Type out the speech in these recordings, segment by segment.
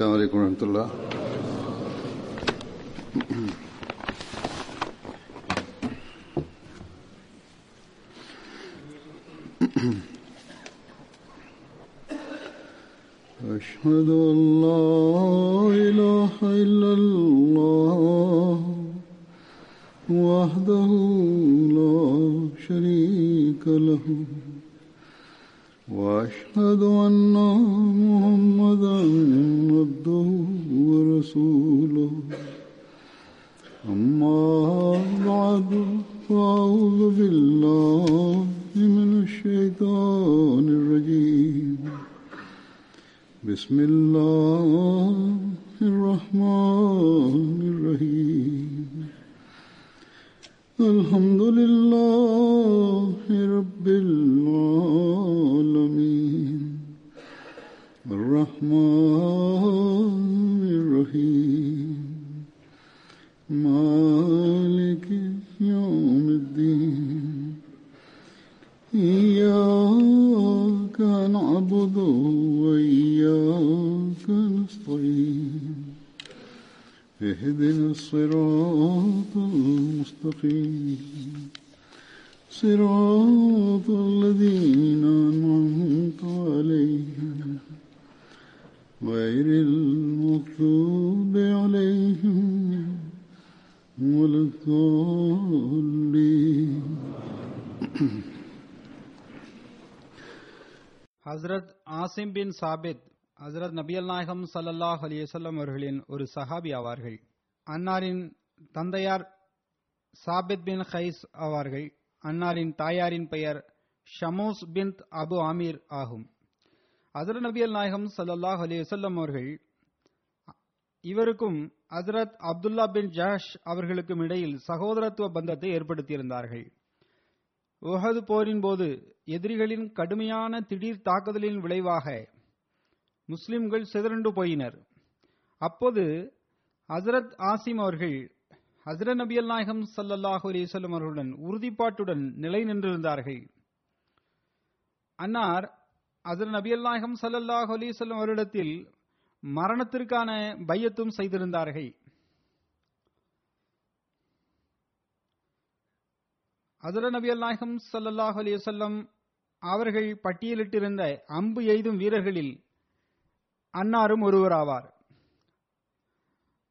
السلام عليكم ورحمة الله أشهد غير المغضوب عليهم ولا الضالين ஹஸ்ரத் ஆசிம் பின் சாபித் ஹஸ்ரத் நபியல் நாயகம் ஸல்லல்லாஹு அலைஹி வஸல்லம் அவர்களின் ஒரு சஹாபி ஆவார்கள் அன்னாரின் தந்தையார் சாபித் பின் ஹைஸ் ஆவார்கள் அன்னாரின் தாயாரின் பெயர் ஷமூஸ் பின் அபு ஆமீர் ஆகும் ஹஸ்ரத் நபியல் நாயகம் சல்லாஹ் அலி வஸல்லம் அவர்கள் இவருக்கும் ஹசரத் அப்துல்லா பின் ஜஹஷ் அவர்களுக்கும் இடையில் சகோதரத்துவ பந்தத்தை ஏற்படுத்தியிருந்தார்கள். உஹது போரின் போது எதிரிகளின் கடுமையான திடீர் தாக்குதலின் விளைவாக முஸ்லிம்கள் சிதறண்டு போயினர். அப்போது ஹசரத் ஆசிம் அவர்கள் ஹசரத் நபியல் நாயகம் ஸல்லல்லாஹு அலைஹி அவர்களுடன் உறுதிப்பாட்டுடன் நிலை நின்றிருந்தார்கள். அன்னார் அதில் நபியல் நாயகம் ஸல்லல்லாஹு அலைஹி வஸல்லம் அவரிடத்தில் மரணத்திற்கான பையத்தும் செய்திருந்தார்கள். ஹசரத் நபியல் நாயகம் ஸல்லல்லாஹு அலைஹி அவர்கள் பட்டியலிட்டிருந்த அம்பு எய்தும் வீரர்களில் அன்னாரும் ஒருவராவார்.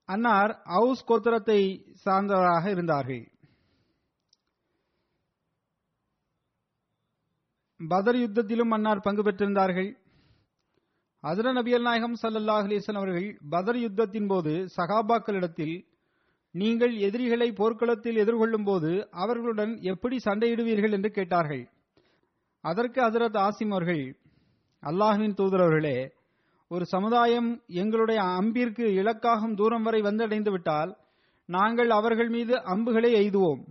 அன்னார் அவுஸ் கோத்திரத்தை சார்ந்தவராக இருந்தார்கள். பதர் யுத்தத்திலும் அன்னார் பங்கு பெற்றிருந்தார்கள். ஹசரத் நபியல் நாயகம் சல்லல்லாஹ் அலிசன் அவர்கள் பதர் யுத்தத்தின் போது சகாபாக்களிடத்தில் நீங்கள் எதிரிகளை போர்க்களத்தில் எதிர்கொள்ளும் போது அவர்களுடன் எப்படி சண்டையிடுவீர்கள்? என்று கேட்டார்கள். அதற்கு ஹசரத் ஆசிம் அவர்கள் அல்லாஹுவின் தூதரவர்களே ஒரு சமுதாயம் எங்களுடைய அம்பிற்கு இலக்காகும் தூரம் வரை வந்தடைந்து விட்டால் நாங்கள் அவர்கள் மீது அம்புகளை எய்துவோம்.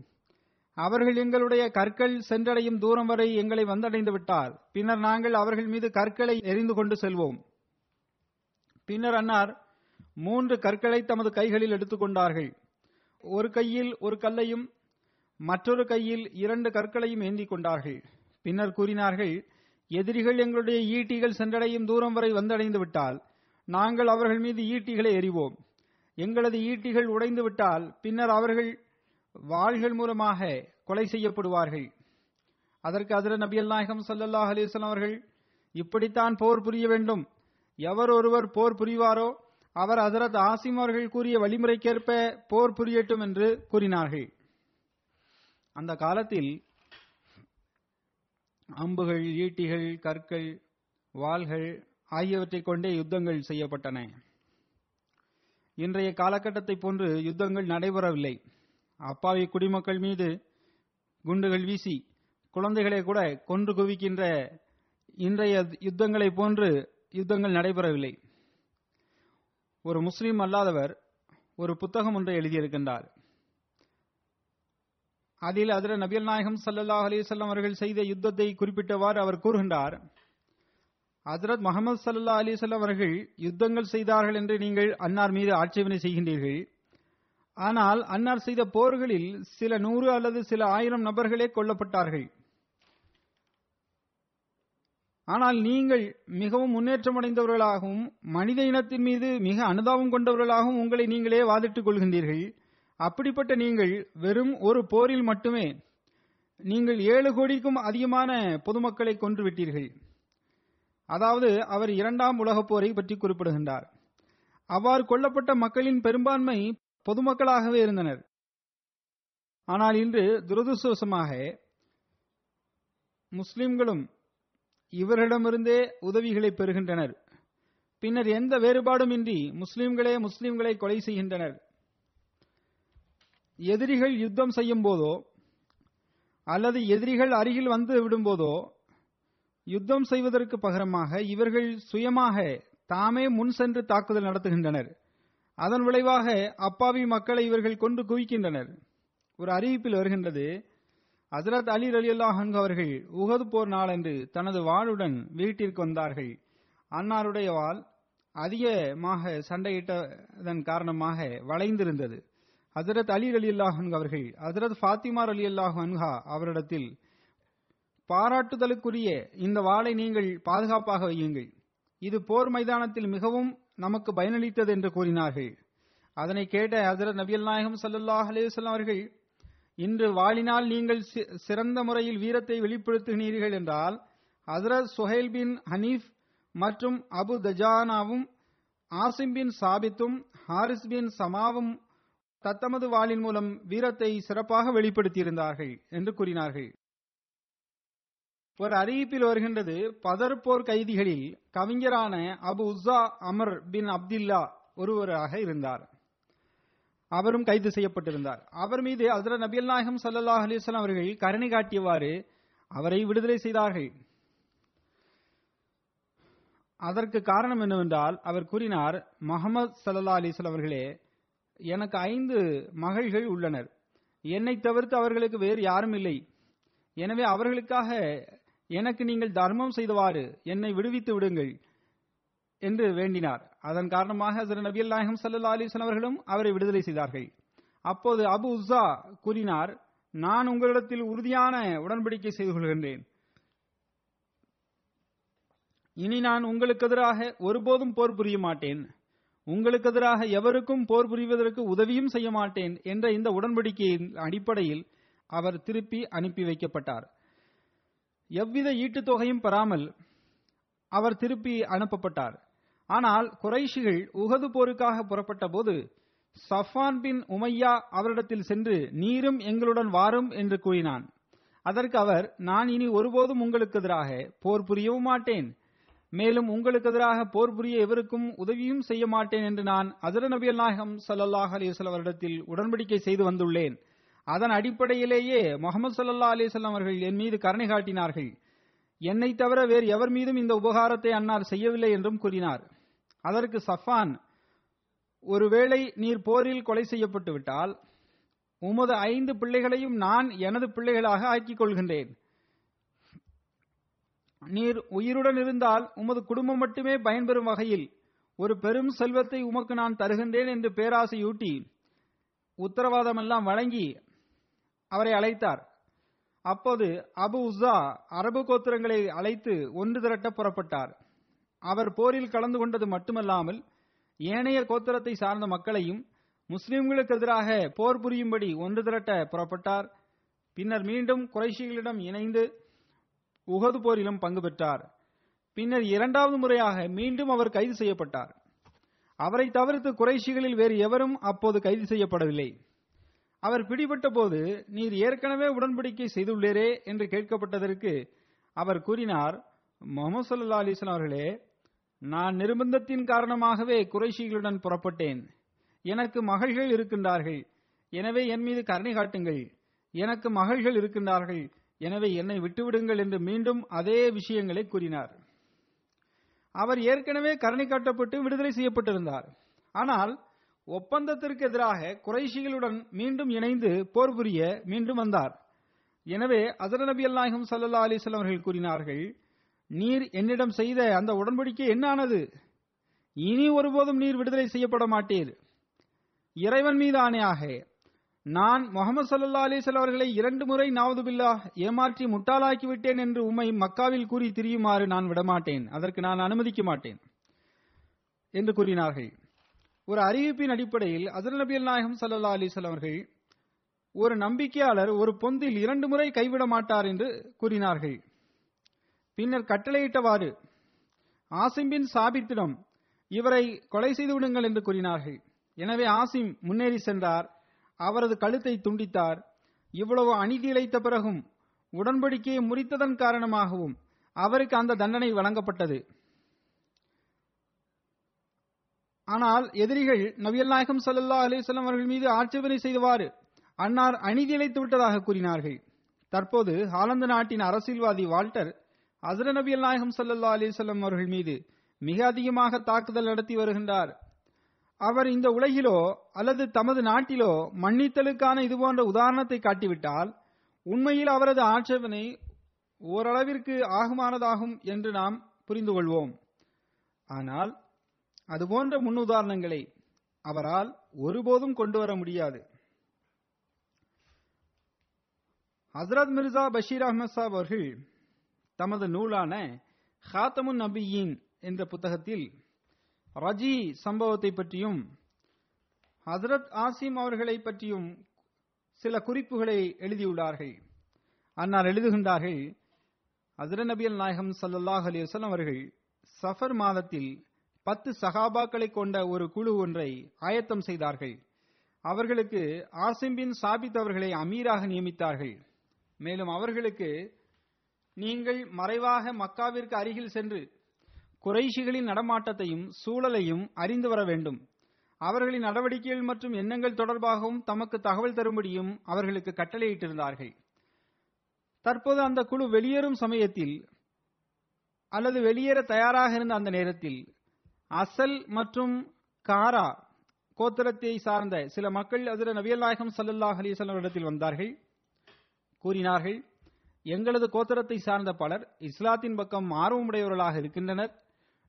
அவர்கள் எங்களுடைய கற்கள் சென்றடையும் தூரம் வரை எங்களை வந்தடைந்து விட்டார். பின்னர் நாங்கள் அவர்கள் மீது கற்களை எரிந்து கொண்டு செல்வோம். பின்னர் அன்னார் மூன்று கற்களை தமது கைகளில் எடுத்துக்கொண்டார்கள் ஒரு கையில் ஒரு கல்லையும் மற்றொரு கையில் இரண்டு கற்களையும் ஏந்தி கொண்டார்கள். பின்னர் கூறினார்கள் எதிரிகள் எங்களுடைய ஈட்டிகள் சென்றடையும் தூரம் வரை வந்தடைந்து விட்டால் நாங்கள் அவர்கள் மீது ஈட்டிகளை எறிவோம். எங்களது ஈட்டிகள் உடைந்து விட்டால் பின்னர் அவர்கள் வாள்கள் மூலமாக கொலை செய்யப்படுவார்கள். அதற்கு அதிர நபியல் நாயகம் சல்லல்லாஹ் அலிஸ்லாம் அவர்கள் இப்படித்தான் போர் புரிய வேண்டும். எவர் ஒருவர் போர் புரிவாரோ அவர் ஹசரத் ஆசிம் அவர்கள் கூறிய வழிமுறைக்கேற்ப போர் புரியட்டும் என்று கூறினார்கள். அந்த காலத்தில் அம்புகள் ஈட்டிகள் கற்கள் வாள்கள் ஆகியவற்றைக் கொண்டே யுத்தங்கள் செய்யப்பட்டன. இன்றைய காலகட்டத்தை போன்று யுத்தங்கள் நடைபெறவில்லை. அப்பாவி குடிமக்கள் மீது குண்டுகள் வீசி குழந்தைகளை கூட கொன்று குவிக்கின்ற இன்றைய யுத்தங்களை போன்று யுத்தங்கள் நடைபெறவில்லை. ஒரு முஸ்லீம் அல்லாதவர் ஒரு புத்தகம் ஒன்றை எழுதியிருக்கின்றார். அதில் அதிர நபியல் நாயகம் சல்லல்லாஹ் அலிசல்லாம் அவர்கள் செய்த யுத்தத்தை குறிப்பிட்டவாறு அவர் கூறுகின்றார் ஹசரத் முகமது சல்லா அலிசல்லாம் அவர்கள் யுத்தங்கள் செய்தார்கள் என்று நீங்கள் அன்னார் மீது ஆட்சேபனை செய்கின்றீர்கள். ஆனால் அன்னார் செய்த போர்களில் சில நூறு அல்லது சில ஆயிரம் நபர்களே கொல்லப்பட்டார்கள். ஆனால் நீங்கள் மிகவும் முன்னேற்றமடைந்தவர்களாகவும் மனித இனத்தின் மீது மிக அனுதாபம் கொண்டவர்களாகவும் உங்களை நீங்களே வாதிட்டுக் கொள்கின்றீர்கள். அப்படிப்பட்ட நீங்கள் வெறும் ஒரு போரில் மட்டுமே நீங்கள் ஏழு கோடிக்கும் அதிகமான பொதுமக்களை கொன்றுவிட்டீர்கள். அதாவது அவர் இரண்டாம் உலகப் போரை பற்றி குறிப்பிடுகின்றார். அவ்வாறு கொல்லப்பட்ட மக்களின் பெரும்பான்மை பொதுமக்களாகவே இருந்தனர். ஆனால் இன்று துரதிருஷ்டவசமாக முஸ்லிம்களும் இவரிடமிருந்தே உதவிகளை பெறுகின்றனர். பின்னர் எந்த வேறுபாடுமின்றி முஸ்லிம்களே முஸ்லிம்களை கொலை செய்கின்றனர். எதிரிகள் யுத்தம் செய்யும் போதோ அல்லது எதிரிகள் அருகில் வந்து விடும்போதோ யுத்தம் செய்வதற்கு பகரமாக இவர்கள் சுயமாக தாமே முன் சென்று தாக்குதல் நடத்துகின்றனர். அதன் விளைவாக அப்பாவி மக்களை இவர்கள் கொண்டு குவிக்கின்றனர். ஒரு அறிவிப்பில் வருகின்றது ஹசரத் அலி அலி அல்லாஹ் அவர்கள் உகது போர் நாளன்று தனது வாளுடன் வீட்டிற்கு வந்தார்கள். அன்னாருடைய வாள் அதிகமாக சண்டையிட்டதன் காரணமாக வளைந்திருந்தது. ஹசரத் அலி அலி அல்லாஹன் அவர்கள் ஹசரத் ஃபாத்திமார் அலி அல்லாஹ் அன்ஹா அவரிடத்தில் பாராட்டுதலுக்குரிய இந்த வாளை நீங்கள் பாதுகாப்பாக வையுங்கள். இது போர் மைதானத்தில் மிகவும் நமக்கு பயனளித்தது என்று கூறினார்கள். அதனை கேட்ட ஹசரத் நபியல் நாயகம் சல்லாஹ் அலேவசல்லாம் அவர்கள் இன்று வாளினால் நீங்கள் சிறந்த முறையில் வீரத்தை வெளிப்படுத்துகிறீர்கள் என்றால் ஹசரத் சுஹைல் பின் ஹனீஃப் மற்றும் அபு தஜானாவும் ஆசிம் பின் சாபித்தும் ஹாரிஸ் பின் சமாவும் தத்தமது வாளின் மூலம் வீரத்தை சிறப்பாக வெளிப்படுத்தியிருந்தார்கள் என்று கூறினார்கள். ஒரு அறிவிப்பில் வருகின்றது பதர்போர் கைதிகளில் கவிஞரான அபு உஸ்ஸா அமர் பின் அப்துல்லா ஒருவராக இருந்தார். அவரும் கைது செய்யப்பட்டிருந்தார். அவர் மீது அதிர நபியல் நாயகம் சல்லாஹ் அலிஸ்லாம் அவர்கள் கருணை காட்டியவாறு அவரை விடுதலை செய்தார்கள். அதற்கு காரணம் என்னவென்றால் அவர் கூறினார் முகமது சல்லா அலிஸ்லாம் அவர்களே எனக்கு ஐந்து மகள்கள் உள்ளனர். என்னை தவிர்த்து அவர்களுக்கு வேறு யாரும் இல்லை. எனவே அவர்களுக்காக எனக்கு நீங்கள் தர்மம் செய்தவாறு என்னை விடுவித்து விடுங்கள் என்று வேண்டினார். அதன் காரணமாக ஹசரத் நபி நாயகம் சல்லா அலிஸ்லாம் அவர்களும் அவரை விடுதலை செய்தார்கள். அப்போது அபு உஸ்ஸா கூறினார் நான் உங்களிடத்தில் உறுதியான உடன்படிக்கை செய்து கொள்கின்றேன். இனி நான் உங்களுக்கு எதிராக ஒருபோதும் போர் புரிய மாட்டேன். உங்களுக்கு எதிராக எவருக்கும் போர் புரிவதற்கு உதவியும் செய்ய மாட்டேன் என்ற இந்த உடன்படிக்கையின் அடிப்படையில் அவர் திருப்பி அனுப்பி வைக்கப்பட்டார். எவ்வித ஈட்டுத் தொகையும் பெறாமல் அவர் திருப்பி அனுப்பப்பட்டார். ஆனால் குறைஷிகள் உகது போருக்காக புறப்பட்ட போது சஃபான் பின் உமையா அவரிடத்தில் சென்று நீரும் எங்களுடன் வாரும் என்று கூறினான். அதற்கு அவர் நான் இனி ஒருபோதும் உங்களுக்கு எதிராக போர் புரியவும் மாட்டேன். மேலும் உங்களுக்கு எதிராக போர் புரிய எவருக்கும் உதவியும் செய்ய மாட்டேன் என்று நான் அசர நபி நாயகம் சல்லாஹ் அலிவசல் அவரிடத்தில் உடன்படிக்கை செய்து வந்துள்ளேன். அதன் அடிப்படையிலேயே முகமது சல்லா அலிசல்லாம் அவர்கள் என் மீது கருணை காட்டினார்கள். என்னை தவிர வேறு எவர் மீதும் இந்த உபகாரத்தை அன்னார் செய்யவில்லை என்றும் கூறினார். அதற்கு சஃபான் ஒருவேளை நீர் போரில் கொலை செய்யப்பட்டு விட்டால் உமது ஐந்து பிள்ளைகளையும் நான் எனது பிள்ளைகளாக ஆக்கிக் கொள்கின்றேன். நீர் உயிருடன் இருந்தால் உமது குடும்பம் மட்டுமே பயன்பெறும் வகையில் ஒரு பெரும் செல்வத்தை உமக்கு நான் தருகின்றேன் என்று பேராசையூட்டி உத்தரவாதமெல்லாம் வழங்கி அவரை அழைத்தார். அப்போது அபு உசா அரபு கோத்திரங்களை அழைத்து ஒன்று திரட்ட புறப்பட்டார். அவர் போரில் கலந்து கொண்டது மட்டுமல்லாமல் ஏனைய கோத்திரத்தை சார்ந்த மக்களையும் முஸ்லிம்களுக்கு எதிராக போர் புரியும்படி ஒன்று திரட்ட புறப்பட்டார். பின்னர் மீண்டும் குறைஷிகளிடம் இணைந்து உகது போரிலும் பங்கு பெற்றார். பின்னர் இரண்டாவது முறையாக மீண்டும் அவர் கைது செய்யப்பட்டார். அவரை தவிர்த்து குறைஷிகளில் வேறு எவரும் அப்போது கைது செய்யப்படவில்லை. அவர் பிடிபட்ட போது நீர் ஏற்கனவே உடன்படிக்கை செய்துள்ளீரே என்று கேட்கப்பட்டதற்கு அவர் கூறினார் முகமது சல்லா அலிஸ்லாம் அவர்களே நான் நிர்பந்தத்தின் காரணமாகவே குறைஷிகளுடன் புறப்பட்டேன். எனக்கு மகள்கள் இருக்கின்றார்கள். எனவே என் மீது கருணை காட்டுங்கள். எனக்கு மகள்கள் இருக்கின்றார்கள். எனவே என்னை விட்டுவிடுங்கள் என்று மீண்டும் அதே விஷயங்களை கூறினார். அவர் ஏற்கனவே கருணை காட்டப்பட்டு விடுதலை செய்யப்பட்டிருந்தார். ஆனால் ஒப்பந்தத்திற்கு எதிராக குறைஷிகளுடன் மீண்டும் இணைந்து போர் புரிய மீண்டும் வந்தார். எனவே அசர நபி அல்நாயகம் சல்லா அலிஸ்லாம் அவர்கள் கூறினார்கள் நீர் என்னிடம் செய்த அந்த உடன்படிக்கை என்னானது? இனி ஒருபோதும் நீர் விடுதலை செய்யப்பட மாட்டீர். இறைவன் மீது ஆணையாக நான் முகமது சல்லா அலிசல் அவர்களை இரண்டு முறை நாவதுபில்லா ஏமாற்றி முட்டாளாக்கி விட்டேன் என்று உம்மை மக்காவில் கூறி திரியுமாறு நான் விடமாட்டேன். அதற்கு நான் அனுமதிக்க மாட்டேன். என்று கூறினார்கள். ஒரு அறிவிப்பின் அடிப்படையில் அதில் நபி நாயகம் சல்லா அலிசல் அவர்கள் ஒரு நம்பிக்கையாளர் ஒரு பொந்தில் இரண்டு முறை கைவிட மாட்டார் என்று கூறினார்கள். பின்னர் கட்டளையிட்டவாறு ஆசிம் பின் சாபித்திடம் இவரை கொலை செய்து விடுங்கள் என்று கூறினார்கள். எனவே ஆசிம் முன்னேறி சென்றார் அவரது கழுத்தை துண்டித்தார். இவ்வளவு அநீதி இழைத்த பிறகும் உடன்படிக்கையை முறித்ததன் காரணமாகவும் அவருக்கு அந்த தண்டனை வழங்கப்பட்டது. ஆனால் எதிரிகள் நபியல் நாயகம் சல்லா அலிசல்லாம் அவர்கள் மீது ஆட்சேபனை செய்தவாறு அன்னார் அநீதி இழைத்து விட்டதாக கூறினார்கள். தற்போது ஹாலந்து நாட்டின் அரசியல்வாதி வால்டர் அசர நபி நாயகம் சல்லா அலிசல்லாம் அவர்கள் மீது மிக அதிகமாக தாக்குதல் நடத்தி வருகின்றார். அவர் இந்த உலகிலோ அல்லது தமது நாட்டிலோ மன்னித்தலுக்கான இதுபோன்ற உதாரணத்தை காட்டிவிட்டால் உண்மையில் அவரது ஆட்சேபனை ஓரளவிற்கு ஆகுமானதாகும் என்று நாம் புரிந்து கொள்வோம் ஆனால் அதுபோன்ற முன்னுதாரணங்களை அவரால் ஒருபோதும் கொண்டு வர முடியாது. ஹசரத் மிர்சா பஷீர் அஹமத் சாப் அவர்கள் தமது நூலான ஹாத்தமுன் நபியின் என்ற புத்தகத்தில் ரஜி சம்பவத்தை பற்றியும் ஹசரத் ஆசிம் அவர்களை பற்றியும் சில குறிப்புகளை எழுதியுள்ளார்கள். அன்னார் எழுதுகின்றார்கள் ஹசரத் நபியல் நாயகம் சல்லாஹ் அலி அவர்கள் சஃபர் மாதத்தில் பத்து சகாபாக்களை கொண்ட ஒரு குழு ஒன்றை ஆயத்தம் செய்தார்கள். அவர்களுக்கு ஆசிம் பின் சாபித் அவர்களை அமீராக நியமித்தார்கள். மேலும் அவர்களுக்கு நீங்கள் மறைவாக மக்காவிற்கு அருகில் சென்று குறைஷிகளின் நடமாட்டத்தையும் சூழலையும் அறிந்து வர வேண்டும். அவர்களின் நடவடிக்கைகள் மற்றும் எண்ணங்கள் தொடர்பாகவும் தமக்கு தகவல் தரும்படியும் அவர்களுக்கு கட்டளையிட்டிருந்தார்கள். தற்போது அந்த குழு வெளியேறும் சமயத்தில் அல்லது வெளியேற தயாராக இருந்த அந்த நேரத்தில் அசல் மற்றும் காரா கோத்திரத்தை சார்ந்த சில மக்கள் அதில் நபியல் நாயகம் சல்லாஹ் அலிசல்லம் இடத்தில் வந்தார்கள். கூறினார்கள் எங்களது கோத்திரத்தை சார்ந்த பலர் இஸ்லாத்தின் பக்கம் ஆர்வமுடையவர்களாக இருக்கின்றனர்.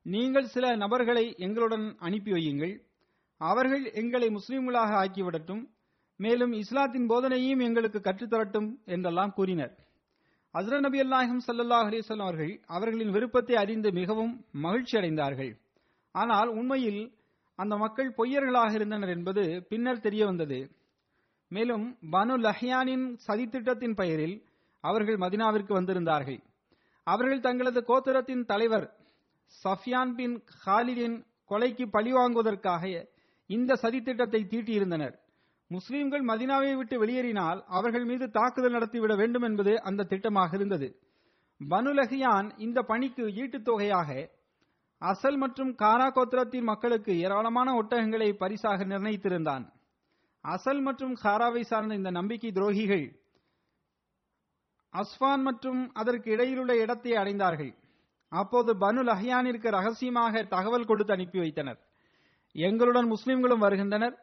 நீங்கள் சில நபர்களை எங்களுடன் அனுப்பி வையுங்கள். அவர்கள் எங்களை முஸ்லீம்களாக ஆக்கிவிடட்டும். மேலும் இஸ்லாத்தின் போதனையும் எங்களுக்கு கற்றுத்தரட்டும் என்றெல்லாம் கூறினர். அஸ்ர நபி அல்லாஹிம் சல்லாஹ் அலிசல்லாம் அவர்கள் அவர்களின் விருப்பத்தை அறிந்து மிகவும் மகிழ்ச்சி அடைந்தார்கள் ஆனால் உண்மையில் அந்த மக்கள் பொய்யர்களாக இருந்தனர் என்பது பின்னர் தெரிய வந்தது. மேலும் பனு லஹ்யானின் சதித்திட்டத்தின் பெயரில் அவர்கள் மதினாவிற்கு வந்திருந்தார்கள். அவர்கள் தங்களது கோத்திரத்தின் தலைவர் சஃபியான் பின் ஹாலிதின் கொலைக்கு பழிவாங்குவதற்காக இந்த சதித்திட்டத்தை தீட்டியிருந்தனர். முஸ்லிம்கள் மதினாவை விட்டு வெளியேறினால் அவர்கள் மீது தாக்குதல் நடத்திவிட வேண்டும் என்பது அந்த திட்டமாக இருந்தது. பனு லஹியான் இந்த பணிக்கு ஈட்டுத் தொகையாக அசல் மற்றும் காரா கோத்திரத்தின் மக்களுக்கு ஏராளமான ஒட்டகங்களை பரிசாக நிர்ணயித்திருந்தான். அசல் மற்றும் காராவை சார்ந்த இந்த நம்பிக்கை துரோகிகள் அஸ்வான் மற்றும் அதற்கு இடையிலுள்ள இடத்தை அடைந்தார்கள். அப்போது பனு லஹியானிற்கு ரகசியமாக தகவல் கொடுத்து அனுப்பி வைத்தனர். எங்களுடன் முஸ்லிம்களும் வருகின்றனர்.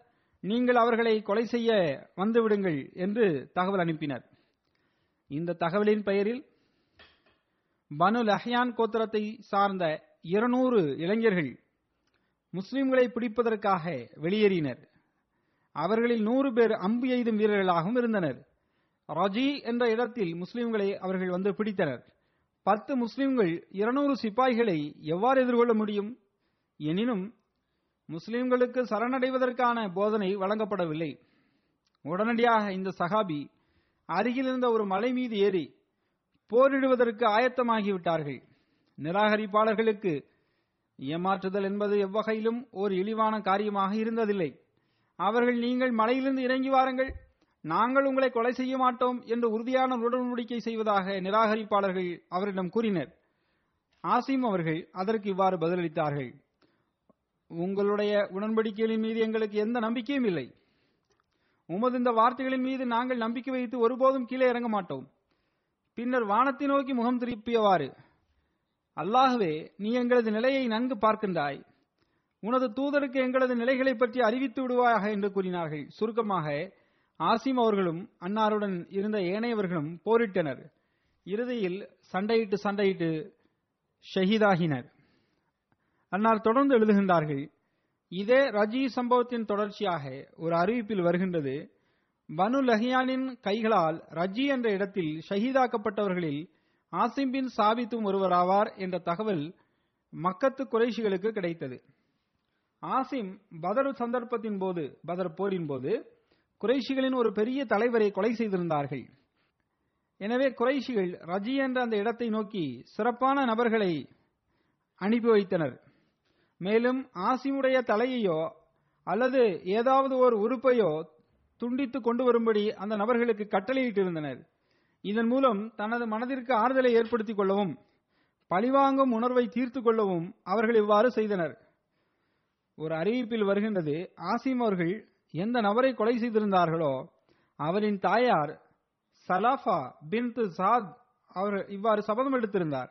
நீங்கள் அவர்களை கொலை செய்ய வந்து விடுங்கள் என்று தகவல் அனுப்பினர். இந்த தகவலின் பெயரில் பனு லஹ்யான் கோத்திரத்தை சார்ந்த இருநூறு இளைஞர்கள் முஸ்லிம்களை பிடிப்பதற்காக வெளியேறினர். அவர்களில் நூறு பேர் அம்பு எய்தும் வீரர்களாகவும் இருந்தனர். ரஜி என்ற இடத்தில் முஸ்லிம்களை அவர்கள் வந்து பிடித்தனர். பத்து முஸ்லிம்கள் இருநூறு சிப்பாய்களை எவ்வாறு எதிர்கொள்ள முடியும்? எனினும் முஸ்லிம்களுக்கு சரணடைவதற்கான போதனை வழங்கப்படவில்லை. உடனடியாக இந்த சகாபி அருகில் இருந்த ஒரு மலை மீது ஏறி போரிடுவதற்கு ஆயத்தமாகிவிட்டார்கள். நிராகரிப்பாளர்களுக்கு ஏமாற்றுதல் என்பது எவ்வகையிலும் ஒரு இழிவான காரியமாக இருந்ததில்லை. அவர்கள் நீங்கள் மலையிலிருந்து இறங்கி வாருங்கள். நாங்கள் உங்களை கொலை செய்ய மாட்டோம் என்று உறுதியான உடன்படிக்கை செய்வதாக நிராகரிப்பாளர்கள் அவரிடம் கூறினர். ஆசிம் அவர்கள் அதற்கு இவ்வாறு பதிலளித்தார்கள். உங்களுடைய உடன்படிக்கைகளின் மீது எங்களுக்கு எந்த நம்பிக்கையும் இல்லை. உமது இந்த வார்த்தைகளின் மீது நாங்கள் நம்பிக்கை வைத்து ஒருபோதும் கீழே இறங்க மாட்டோம். பின்னர் வானத்தை நோக்கி முகம் திருப்பியவாறு அல்லாகவே நீ எங்களது நிலையை நன்கு பார்க்கின்றாய். உனது தூதருக்கு எங்களது நிலைகளை பற்றி அறிவித்து விடுவாயாக என்று கூறினார்கள். சுருக்கமாக ஆசிம் அவர்களும் அன்னாருடன் இருந்த ஏனையவர்களும் போரிட்டனர். இறுதியில் சண்டையிட்டு சண்டையிட்டு ஷஹீதாகினர். அன்னார் தொடர்ந்து எழுதுகின்றார்கள் இதே ரஜி சம்பவத்தின் தொடர்ச்சியாக ஒரு அறிவிப்பில் வருகின்றது பனு லஹியானின் கைகளால் ரஜி என்ற இடத்தில் ஷஹீதாக்கப்பட்டவர்களில் ஆசிம் பின் சாபித்தும் ஒருவராவார் என்ற தகவல் மக்கத்து குறைஷிகளுக்கு கிடைத்தது. ஆசிம் பதர் சந்தர்ப்பத்தின் போது பதர் போரின் போது குறைஷிகளின் ஒரு பெரிய தலைவரை கொலை செய்திருந்தார்கள். எனவே குறைஷிகள் ரஜி என்ற அந்த இடத்தை நோக்கி சிறப்பான நபர்களை அனுப்பி வைத்தனர். மேலும் ஆசிமுடைய தலையையோ அல்லது ஏதாவது ஒரு உறுப்பையோ துண்டித்து கொண்டு வரும்படி அந்த நபர்களுக்கு கட்டளையிட்டிருந்தனர். இதன் மூலம் தனது மனதிற்கு ஆறுதலை ஏற்படுத்திக் கொள்ளவும் பழிவாங்கும் உணர்வை தீர்த்து கொள்ளவும் அவர்கள் இவ்வாறு செய்தனர். ஒரு அறிவிப்பில் வருகின்றது ஆசிம் அவர்கள் எந்த நபரை கொலை செய்திருந்தார்களோ அவரின் தாயார் சலாஃபா பின் சாத் அவர் இவ்வாறு சபதம் எடுத்திருந்தார்.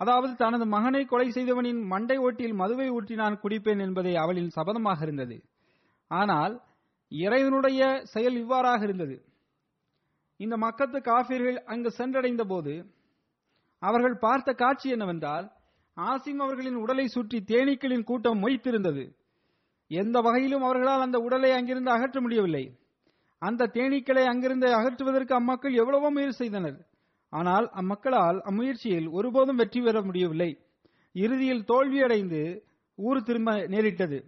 அதாவது தனது மகனை கொலை செய்தவனின் மண்டை ஓட்டில் மதுவை ஊற்றி நான் குடிப்பேன் என்பதே அவளின் சபதமாக இருந்தது. ஆனால் இறைவனுடைய செயல் இவ்வாறாக இருந்தது. இந்த மக்கத்து காபிர்கள் அங்கு சென்றடைந்த போது அவர்கள் பார்த்த காட்சி என்னவென்றால் ஆசிம் அவர்களின் உடலை சுற்றி தேனீக்களின் கூட்டம் மொய்த்திருந்தது. எந்த வகையிலும் அவர்களால் அந்த உடலை அங்கிருந்து அகற்ற முடியவில்லை. அந்த தேனீக்களை அங்கிருந்து அகற்றுவதற்கு அம்மக்கள் எவ்வளவோ முயற்சி செய்தனர். ஆனால் அம்மக்களால் அம்முயற்சியில் ஒருபோதும் வெற்றி பெற முடியவில்லை. இறுதியில் தோல்வியடைந்து ஊர் திரும்ப நேரிட்டது.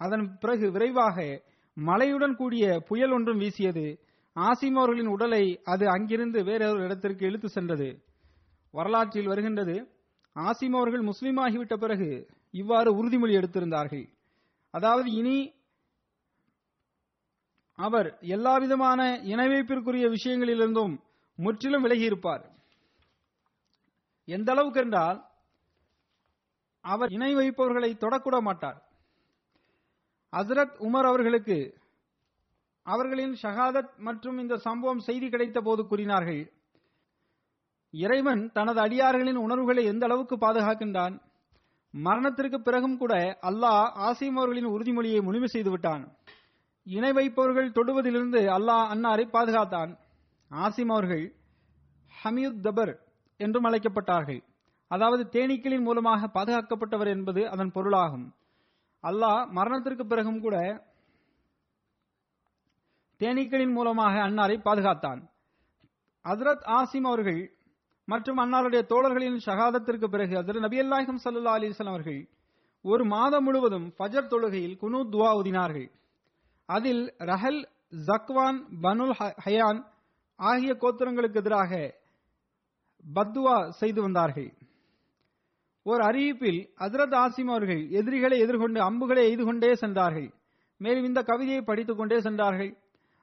அதன் பிறகு விரைவாக மழையுடன் கூடிய புயல் ஒன்றும் வீசியது. ஆசிம் அவர்களின் உடலை அது அங்கிருந்து வேறொரு இடத்திற்கு இழுத்து சென்றது. வரலாற்றில் வருகின்றது ஆசிம் அவர்கள் முஸ்லீம் ஆகிவிட்ட பிறகு இவ்வாறு உறுதிமொழி எடுத்திருந்தார்கள். அதாவது இனி அவர் எல்லாவிதமான இணைவைப்பிற்குரிய விஷயங்களிலிருந்தும் முற்றிலும் விலகியிருப்பார். எந்த அளவுக்கு என்றால் அவர் இணை வைப்பவர்களை தொடக்கூட மாட்டார். ஹசரத் உமர் அவர்களுக்கு அவர்களின் ஷஹாதத் மற்றும் இந்த சம்பவம் செய்தி கிடைத்த போது கூறினார்கள் இறைவன் தனது அடியார்களின் உணர்வுகளை எந்த அளவுக்கு பாதுகாக்கின்றான்? மரணத்திற்கு பிறகும் கூட அல்லாஹ் ஆசிம் அவர்களின் உறுதிமொழியை முழுமை செய்து விட்டான். இணை வைப்பவர்கள் தொடுவதிலிருந்து அல்லாஹ் அன்னாரை பாதுகாத்தான். ஆசிம் அவர்கள் ஹமியுத் தபர் என்றும் அழைக்கப்பட்டார்கள். அதாவது தேனீக்களின் மூலமாக பாதுகாக்கப்பட்டவர் என்பது அதன் பொருளாகும். அல்லாஹ் மரணத்திற்கு பிறகும் கூட தேனீக்களின் மூலமாக அன்னாரை பாதுகாத்தான். ஹசரத் ஆசிம் அவர்கள் மற்றும் அன்னாருடைய தோழர்களின் ஷகாதத்திற்கு பிறகு ஹசரத் நபி அல்லாஹம் சல்லா அலிஸ்லாம் அவர்கள் ஒரு மாதம் முழுவதும் ஃபஜர் தொழுகையில் குனு துவா உதினார்கள் அதில் ரஹல் ஜக்வான் பனுல் ஹயான் ஆகிய கோத்திரங்களுக்கு எதிராக பத்துவா செய்து வந்தார்கள். ஒரு அறிவிப்பில் ஹசரத் ஆசிம் அவர்கள் எதிரிகளை எதிர்கொண்டு அம்புகளை எய்து கொண்டே சென்றார்கள். மேலும் இந்த கவிதையை படித்துக் கொண்டே சென்றார்கள்.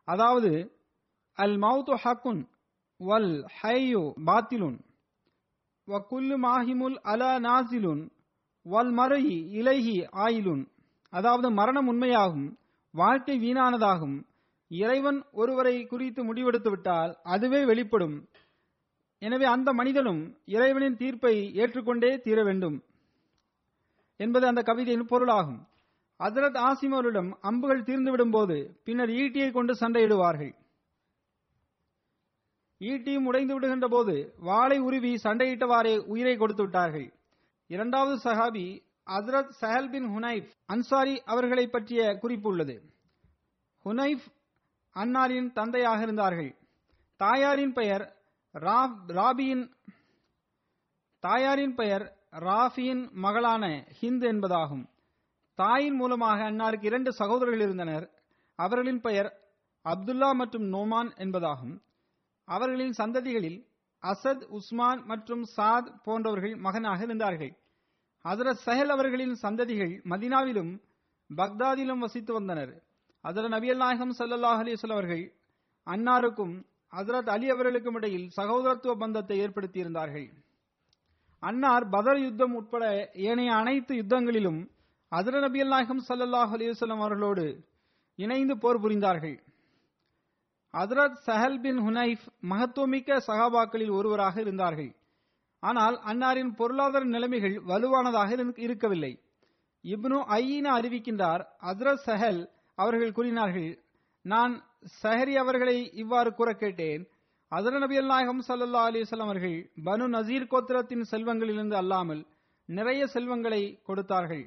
அதாவது அல் மவுத்து ஹக்குன் வல் ஹையு பாத்திலுன் வ குல்லு மாஹிமுல் அலா நாசிலுன் வல் மறை இலைஹி ஆயிலுன். அதாவது மரணம் உண்மையாகும் வாழ்க்கை வீணானதாகும். இறைவன் ஒருவரை குறித்து முடிவெடுத்துவிட்டால் அதுவே வெளிப்படும். எனவே அந்த மனிதனும் இறைவனின் தீர்ப்பை ஏற்றுக்கொண்டே தீர வேண்டும் என்பது அந்த கவிதையின் பொருளாகும். அதரத் ஆசிம் அவரிடம் அம்புகள் தீர்ந்துவிடும் போது பின்னர் ஈட்டியை கொண்டு சண்டையிடுவார்கள். ஈட்டியும் உடைந்து விடுகின்ற போது வாளை உருவி சண்டையிட்டவாறே உயிரை கொடுத்து விட்டார்கள். இரண்டாவது சஹாபி அசரத் சஹல் பின் ஹுனைஃப் அன்சாரி அவர்களை பற்றிய குறிப்பு உள்ளது. ஹுனைஃப் அன்னாரின் தந்தையாக இருந்தார்கள். தாயாரின் பெயர் ராபியின் தாயாரின் பெயர் ராஃபியின் மகளான ஹிந்த் என்பதாகும். தாயின் மூலமாக அன்னாருக்கு இரண்டு சகோதரர்கள் இருந்தனர். அவர்களின் பெயர் அப்துல்லா மற்றும் நோமான் என்பதாகும். அவர்களின் சந்ததிகளில் அசத் உஸ்மான் மற்றும் சாத் போன்றவர்கள் மகனாக இருந்தார்கள். ஹசரத் சஹல் அவர்களின் சந்ததிகள் மதினாவிலும் பக்தாதிலும் வசித்து வந்தனர். ஹசரத் நபியல் நாயகம் சல்லாஹ் அலிஸ்வல் அவர்கள் அன்னாருக்கும் ஹசரத் அலி அவர்களுக்கும் இடையில் சகோதரத்துவ பந்தத்தை ஏற்படுத்தியிருந்தார்கள். அன்னார் பதர் யுத்தம் உட்பட ஏனைய அனைத்து யுத்தங்களிலும் ஹசரத் நபியல் நாயகம் சல்லாஹ் அலிவசல்லம் அவர்களோடு இணைந்து போர் புரிந்தார்கள். அதரத் சஹல் பின் ஹுனைஃப் மகத்துவமிக்க சகாபாக்களில் ஒருவராக இருந்தார்கள். ஆனால் அன்னாரின் பொருளாதார நிலைமைகள் வலுவானதாக இருக்கவில்லை. இப்னு ஐயின அறிவிக்கின்றார் ஹசரத் சஹல் அவர்கள் கூறினார்கள் நான் சஹரி அவர்களை இவ்வாறு கூற கேட்டேன். அதர நபியல் நாயகம் சல்லா அலிவசல்லம் அவர்கள் பனு நசீர் கோத்திரத்தின் செல்வங்களிலிருந்து அல்லாமல் நிறைய செல்வங்களை கொடுத்தார்கள்.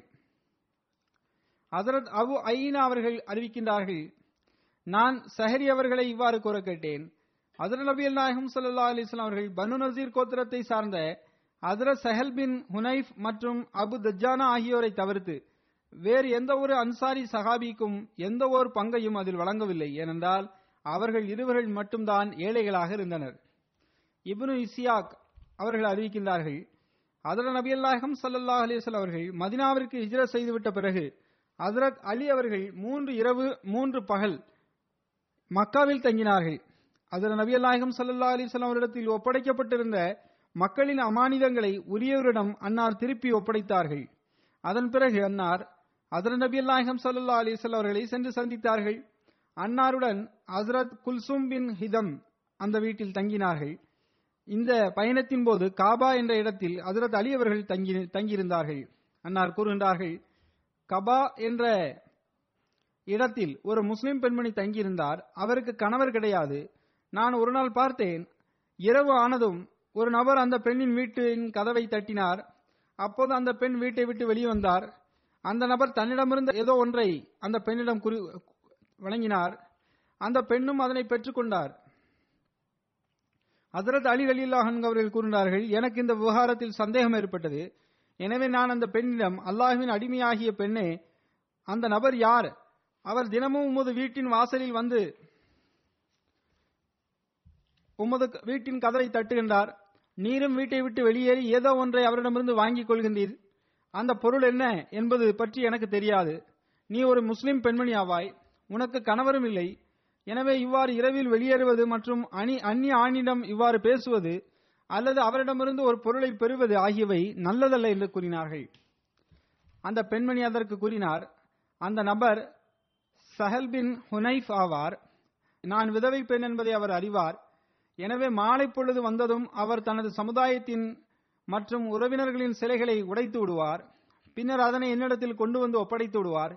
ஹசரத் அபு ஐனா அவர்கள் அறிவிக்கின்றார்கள் நான் சஹரி அவர்களை இவ்வாறு கூற கேட்டேன் அதர நபியல் நாயகம் சல்லா அலிஸ்லாம் அவர்கள் பனு நசீர் கோத்திரத்தை சார்ந்த அதிர சஹல் பின் ஹுனைஃப் மற்றும் அபு தஜானா ஆகியோரை தவிர்த்து வேறு எந்த ஒரு அன்சாரி சஹாபிக்கும் எந்த ஒரு பங்கையும் அதில் வழங்கவில்லை. ஏனென்றால் அவர்கள் இருவர்கள் மட்டும்தான் ஏழைகளாக இருந்தனர். இப்னு இசியாக் அவர்கள் அறிவிக்கின்றார்கள் அதர நபியல்லாஹம் சல்லல்லாஹ் அலிஸ்லாம் அவர்கள் மதினாவிற்கு ஹிஜ்ரத் செய்துவிட்ட பிறகு ஹசரத் அலி அவர்கள் மூன்று இரவு மூன்று பகல் மக்காவில் தங்கினார்கள். அதில் நபியல்லாஹம் சல்லா அலிஸ்லாம் அவரிடத்தில் ஒப்படைக்கப்பட்டிருந்த மக்களின் அமானிதங்களை உரியவரிடம் அன்னார் திருப்பி ஒப்படைத்தார்கள். அதன் பிறகு அன்னார் அதர நபி அல்லாஹம் சல்லா அலிஸ்லாம் அவர்களை சென்று சந்தித்தார்கள். அன்னாருடன் ஹசரத் குல்சும் பின் ஹிதம் அந்த வீட்டில் தங்கினார்கள். இந்த பயணத்தின் போது காபா என்ற இடத்தில் ஹசரத் அலி அவர்கள் தங்கி தங்கியிருந்தார்கள். அன்னார் கூறுகின்றார்கள் கபா என்ற இடத்தில் ஒரு முஸ்லிம் பெண்மணி தங்கியிருந்தார். அவருக்கு கணவர் கிடையாது. நான் ஒரு நாள் பார்த்தேன். இரவு ஆனதும் ஒரு நபர் அந்த பெண்ணின் வீட்டின் கதவை தட்டினார். அப்போது அந்த பெண் வீட்டை விட்டு வெளியே வந்தார். அந்த நபர் தன்னிடமிருந்த ஏதோ ஒன்றை அந்த பெண்ணிடம் குறி வழங்கினார். அந்த பெண்ணும் அதனை பெற்றுக்கொண்டார். ஹசரத் அலி அலில்லாஹன் அவர்கள் கூறினார்கள் எனக்கு இந்த விவகாரத்தில் சந்தேகம் ஏற்பட்டது. எனவே நான் அந்த பெண்ணிடம் அல்லாஹுவின் அடிமையாகிய பெண்ணே அந்த நபர் யார்? அவர் தினமும் உமது வீட்டின் வாசலில் வந்து உமது வீட்டின் கதவை தட்டுகின்றார். நீரும் வீட்டை விட்டு வெளியேறி ஏதோ ஒன்றை அவரிடமிருந்து வாங்கிக் கொள்கின்றீர். அந்த பொருள் என்ன என்பது பற்றி எனக்கு தெரியாது. நீ ஒரு முஸ்லிம் பெண்மணி ஆவாய். உனக்கு கணவரும் இல்லை. எனவே இவ்வாறு இரவில் வெளியேறுவது மற்றும் அணி அந்நிய ஆணிடம் இவ்வாறு பேசுவது அல்லது அவரிடமிருந்து ஒரு பொருளை பெறுவது ஆகியவை நல்லதல்ல என்று கூறினார்கள். அந்த பெண்மணி அதற்கு கூறினார் அந்த நபர் சஹல் பின் ஹுனைஃப் ஆவார். நான் விதவை பெண் என்பதை அவர் அறிவார். எனவே மாலை பொழுது வந்ததும் அவர் தனது சமுதாயத்தின் மற்றும் உறவினர்களின் சிலைகளை உடைத்து விடுவார். பின்னர் அதனை என்னிடத்தில் கொண்டு வந்து ஒப்படைத்து விடுவார்.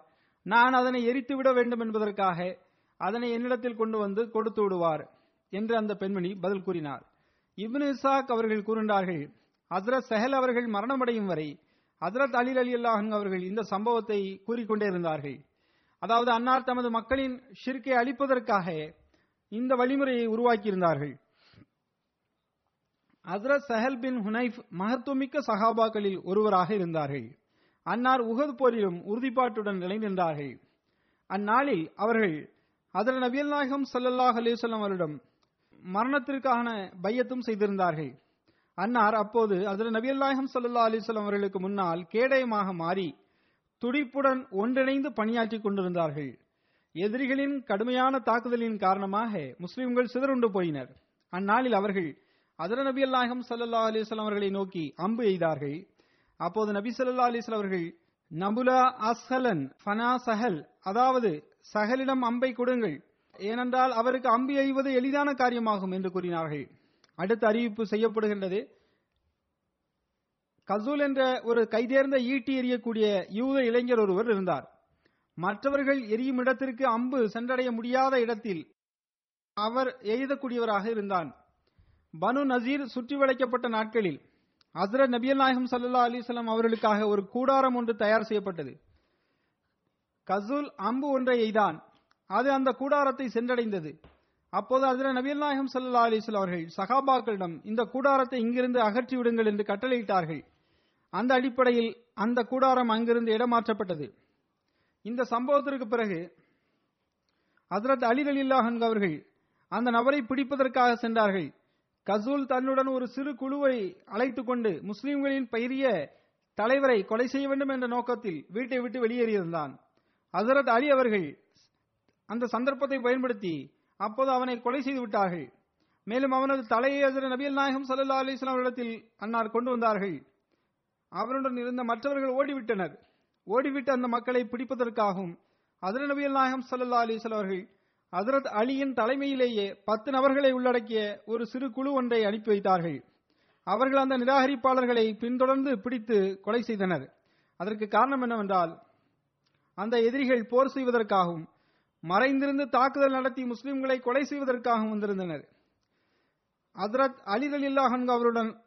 நான் அதனை எரித்து விட வேண்டும் என்பதற்காக அதனை என்னிடத்தில் கொண்டு வந்து கொடுத்து விடுவார் என்று அந்த பெண்மணி பதில் கூறினார். இப்னு இசாக் அவர்கள் கூறினார்கள் ஹசரத் சஹல் அவர்கள் மரணமடையும் வரை ஹசரத் அலில் அலி அல்லாஹன் அவர்கள் இந்த சம்பவத்தை கூறிக்கொண்டே இருந்தார்கள். அதாவது அன்னார் தமது மக்களின் ஷிர்கை அளிப்பதற்காக இந்த வழிமுறையை உருவாக்கியிருந்தார்கள். ஹசரத் சஹல் பின் ஹுனைஃப் மகத்துவமிக்க சஹாபாக்களில் ஒருவராக இருந்தார்கள். அன்னார் உகது போரிலும் உறுதிப்பாட்டுடன் நிலைநின்றார்கள். அந்நாளில் அவர்கள் அதில் நபியல் நாயகம் சல்லாஹ் அலிசல்லாம் அவரிடம் மரணத்திற்கான பையத்தும் செய்திருந்தார்கள். அன்னார் அப்போது அதில் நபியல்லாஹம் சல்லா அலிஸ்லாம் அவர்களுக்கு முன்னால் கேடயமாக மாறி துடிப்புடன் ஒன்றிணைந்து பணியாற்றிக் கொண்டிருந்தார்கள். எதிரிகளின் கடுமையான தாக்குதலின் காரணமாக முஸ்லிம்கள் சிதறுண்டு போயினர். அந்நாளில் அவர்கள் அதர நபி அல்லாஹம் சல்லா அலிஸ்லாம் அவர்களை நோக்கி அம்பு எய்தார்கள். அப்போது நபி சல்லா அலிஸ்லாம் அவர்கள் நபுலா அஸ்ஹலன் ஃபனா சஹல் அதாவது சஹலிடம் அம்பை கொடுங்கள். ஏனென்றால் அவருக்கு அம்பு எய்வது எளிதான காரியமாகும் என்று கூறினார்கள். அடுத்த அறிவிப்பு செய்யப்படுகின்றது. கசூல் என்ற ஒரு கைதேர்ந்த ஈட்டி எறியக்கூடிய யூத இளைஞர் ஒருவர் இருந்தார். மற்றவர்கள் எரியும் இடத்திற்கு அம்பு சென்றடைய முடியாத இடத்தில் அவர் எய்தக்கூடியவராக இருந்தான். பனு நசீர் சுற்றி வளைக்கப்பட்ட நாட்களில் ஹசரத் நபியல் நாயகம் சல்லா அலிசல்லாம் அவர்களுக்காக ஒரு கூடாரம் ஒன்று தயார் செய்யப்பட்டது. கசூல் அம்பு ஒன்றை எய்தான். அது அந்த கூடாரத்தை சென்றடைந்தது. அப்போது அதில் நபீல் நாயகம் சல்லா அலிஸ்வல் அவர்கள் சகாபாக்களிடம் இந்த கூடாரத்தை இங்கிருந்து அகற்றி விடுங்கள் என்று கட்டளையிட்டார்கள். அந்த அடிப்படையில் அந்த கூடாரம் அங்கிருந்து இடமாற்றப்பட்டது. இந்த சம்பவத்திற்கு பிறகு ஹசரத் அலி அலில்லாஹன் அவர்கள் அந்த நபரை பிடிப்பதற்காக சென்றார்கள். கசூல் தன்னுடன் ஒரு சிறு குழுவை அழைத்துக் கொண்டு முஸ்லிம்களின் பெரிய தலைவரை கொலை செய்ய வேண்டும் என்ற நோக்கத்தில் வீட்டை விட்டு வெளியேறியிருந்தான். ஹசரத் அலி அவர்கள் அந்த சந்தர்ப்பத்தை பயன்படுத்தி அப்போது அவனை கொலை செய்து விட்டார்கள். மேலும் அவனது தலையை அதிர நபியல் நாயகம் சல்லா அலிஸ்லாம் இடத்தில் அன்னார் கொண்டு வந்தார்கள். அவனுடன் இருந்த மற்றவர்கள் ஓடிவிட்டனர். ஓடிவிட்டு அந்த மக்களை பிடிப்பதற்காகவும் அதிர நபியல் நாயகம் சல்லா அலிஸ்லாம் அவர்கள் அதரத் அலியின் தலைமையிலேயே பத்து நபர்களை உள்ளடக்கிய ஒரு சிறு குழு ஒன்றை அனுப்பி வைத்தார்கள். அவர்கள் அந்த நிராகரிப்பாளர்களை பின்தொடர்ந்து பிடித்து கொலை செய்தனர். அதற்கு காரணம் என்னவென்றால் அந்த எதிரிகள் போர் செய்வதற்காகவும் மறைந்திருந்து தாக்குதல் நடத்தி முஸ்லிம்களை கொலை செய்வதற்காக வந்திருந்தனர். அதரத் அலி அலில்லாஹன் அவருடன்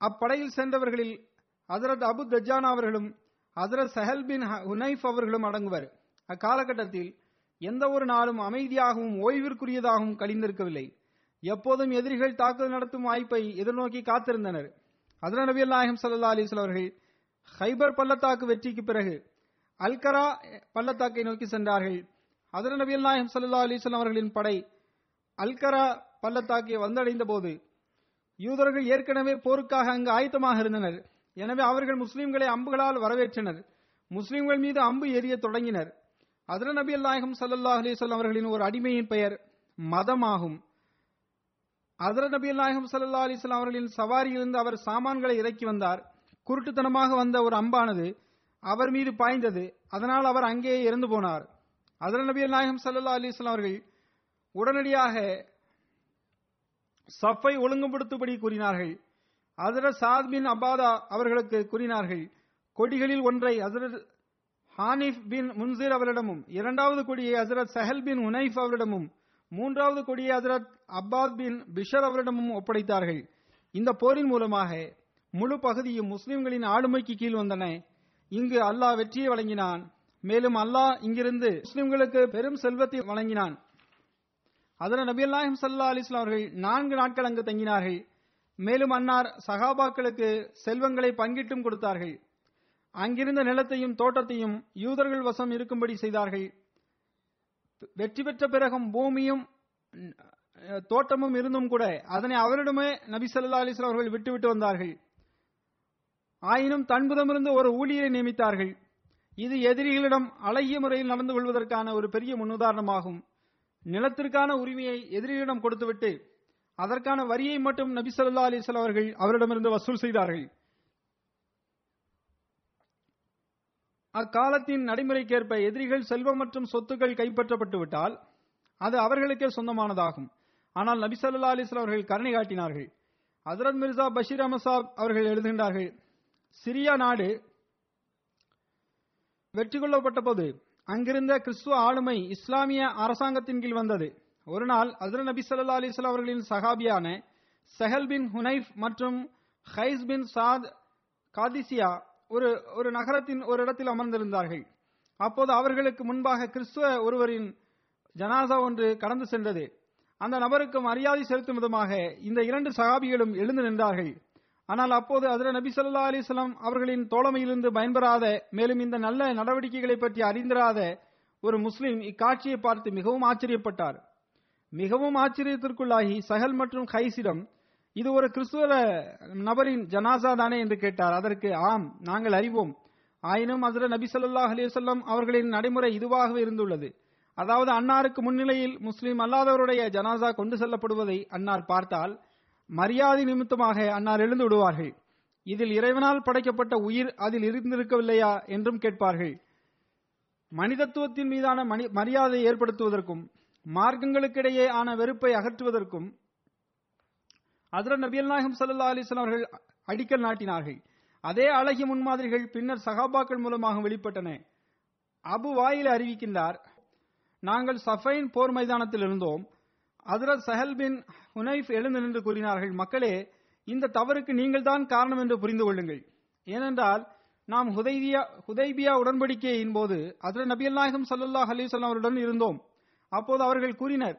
அப்படையில் சென்றவர்களில் ஹசரத் அபு தஜானா அவர்களும் ஹசரத் சஹல் பின் ஹுனைஃப் அவர்களும் அடங்குவர். அக்காலகட்டத்தில் எந்த ஒரு நாளும் அமைதியாகவும் ஓய்விற்குரியதாகவும் கழிந்திருக்கவில்லை. எப்போதும் எதிரிகள் தாக்குதல் நடத்தும் வாய்ப்பை எதிர்நோக்கி காத்திருந்தனர். அதர நபியல் நாயகம் சல்லா அலிஸ்லாம் அவர்கள் ஹைபர் பள்ளத்தாக்கு வெற்றிக்கு பிறகு அல்கரா பள்ளத்தாக்கை நோக்கி சென்றார்கள். அதர நபியல் நாயகம் சல்லா அலிஸ்லாம் அவர்களின் படை அல்கரா பள்ளத்தாக்கை வந்தடைந்த போது யூதர்கள் ஏற்கனவே போருக்காக அங்கு ஆயத்தமாக இருந்தனர். எனவே அவர்கள் முஸ்லிம்களை அம்புகளால் வரவேற்றனர். முஸ்லிம்கள் மீது அம்பு எரிய தொடங்கினர். அதர நபி நாயகம் சல்லா அலிசல்லாம் அவர்களின் ஒரு அடிமையின் பெயர் மதமாகும். அதர நபி நாயகம் சல்லா அலிஸ்லாம் அவர்களின் சவாரியிலிருந்து அவர் சாமான்களை இறக்கி வந்தார். குருட்டுத்தனமாக வந்த ஒரு அம்பானது அவர் மீது பாய்ந்தது. அதனால் அவர் அங்கேயே இறந்து போனார். அதர நபி நாயகம் சல்லா அலிஸ்லாம் அவர்கள் உடனடியாக சஃபை ஒழுங்குபடுத்தும்படி கூறினார்கள். அதர சாத் பின் அபாதா அவர்களுக்கு கூறினார்கள் கொடிகளில் ஒன்றை அசரத் ஹானிஃப் பின் முன்சீர் அவரிடமும் இரண்டாவது கொடியை அசரத் சஹல் பின் உனைஃப் அவரிடமும் மூன்றாவது கொடியை அசரத் அப்பாத் பின் பிஷர் அவரிடமும் ஒப்படைத்தார்கள். இந்த போரின் மூலமாக முழு பகுதியும் முஸ்லிம்களின் ஆளுமைக்கு கீழ் வந்தன. இங்கு அல்லாஹ் வெற்றியை வழங்கினான். மேலும் அல்லாஹ் இங்கிருந்து முஸ்லிம்களுக்கு பெரும் செல்வத்தை வழங்கினான். அதில் நபி அல்லாஹிம் சல்லா அலிஸ்லாம் அவர்கள் நான்கு நாட்கள் அங்கு தங்கினார்கள். மேலும் அன்னார் சகாபாக்களுக்கு செல்வங்களை பங்கிட்டும் கொடுத்தார்கள். அங்கிருந்த நிலத்தையும் தோட்டத்தையும் யூதர்கள் வசம் இருக்கும்படி செய்தார்கள். வெற்றி பெற்ற பிறகும் பூமியும் தோட்டமும் இருந்தும் கூட அதனை அவரிடமே நபி சல்லா அலிஸ்லாம் அவர்கள் விட்டுவிட்டு வந்தார்கள். ஆயினும் தன்புதமிருந்து ஒரு ஊழியரை நியமித்தார்கள். இது எதிரிகளிடம் அழகிய முறையில் நடந்து கொள்வதற்கான ஒரு பெரிய முன்னுதாரணமாகும். நிலத்திற்கான உரிமையை எதிரிகளிடம் கொடுத்துவிட்டு அதற்கான வரியை மட்டும் நபி சொல்லா அலைஹி அவர்கள் அவரிடமிருந்து வசூல் செய்தார்கள். அக்காலத்தின் நடைமுறைக்கேற்ப எதிரிகள் செல்வம் மற்றும் சொத்துக்கள் கைப்பற்றப்பட்டுவிட்டால் அது அவர்களுக்கே சொந்தமானதாகும். ஆனால் நபி ஸல்லல்லாஹு அலைஹி அவர்கள் கருணை காட்டினார்கள். ஹசரத் மிர்சா பஷீர் அமசாப் அவர்கள் எழுதுகின்றார்கள் சிரியா நாடு வெற்றி கொள்ளப்பட்ட போது அங்கிருந்த கிறிஸ்துவ ஆளுமை இஸ்லாமிய அரசாங்கத்தின் கீழ் வந்தது. ஒரு நாள் அசர நபி சல்லா அலைஹி அவர்களின் சஹாபியான சஹல் பின் ஹுனைஃப் மற்றும் ஹைஸ் பின் சாத் காதிசியா ஒரு ஒரு நகரத்தின் ஒரு இடத்தில் அமர்ந்திருந்தார்கள். அப்போது அவர்களுக்கு முன்பாக கிறிஸ்துவ ஒருவரின் ஜனாசா ஒன்று கடந்து சென்றது. அந்த நபருக்கு மரியாதை செலுத்தும் விதமாக இந்த இரண்டு சகாபிகளும் எழுந்து நின்றார்கள். ஆனால் அப்போது அதிர நபி சொல்லா அலிஸ்லாம் அவர்களின் தோழமையிலிருந்து பயன்பெறாத மேலும் இந்த நல்ல நடவடிக்கைகளை பற்றி அறிந்திராத ஒரு முஸ்லிம் இக்காட்சியை பார்த்து மிகவும் ஆச்சரியப்பட்டார். மிகவும் ஆச்சரியத்திற்குள்ளாகி சஹல் மற்றும் கைசிடம் இது ஒரு கிறிஸ்துவ நபரின் ஜனாசா தானே என்று கேட்டார். அதற்கு ஆம் நாங்கள் அறிவோம். ஆயினும் அதிர நபி சொல்லாஹ் அலைஹி அவர்களின் நடைமுறை இதுவாகவே இருந்துள்ளது. அதாவது அன்னாருக்கு முன்னிலையில் முஸ்லிம் அல்லாதவருடைய ஜனாசா கொண்டு செல்லப்படுவதை அன்னார் பார்த்தால் மரியாதை நிமித்தமாக அன்னார் எழுந்து விடுவார்கள். இதில் இறைவனால் படைக்கப்பட்ட உயிர் அதில் இருந்திருக்கவில்லையா என்றும் கேட்பார்கள். மனிதத்துவத்தின் மீதான மனி மரியாதை ஏற்படுத்துவதற்கும் மார்க்கங்களுக்கிடையே ஆன வெறுப்பை அகற்றுவதற்கும் அதில் நபியல் நாயகம் சல்லா அலிஸ்லாம் அவர்கள் அடிக்கல் நாட்டினார்கள். அதே அழகிய முன்மாதிரிகள் பின்னர் சகாபாக்கள் மூலமாக வெளிப்பட்டன. அபு வாயில் அறிவிக்கின்றார் நாங்கள் சஃபைன் போர் மைதானத்தில் இருந்தோம். அதரத் சஹல் பின் ஹுனைஃப் எழுந்து நின்று கூறினார்கள் மக்களே இந்த தவறுக்கு நீங்கள் தான் காரணம் என்று புரிந்து கொள்ளுங்கள். ஏனென்றால் நாம் ஹுதைபியா ஹுதைபியா உடன்படிக்கையின் போது ஹஜரத் நபியல் நாயகம் ஸல்லல்லாஹு அலிசல்லாம் அவருடன் இருந்தோம். அப்போது அவர்கள் கூறினர்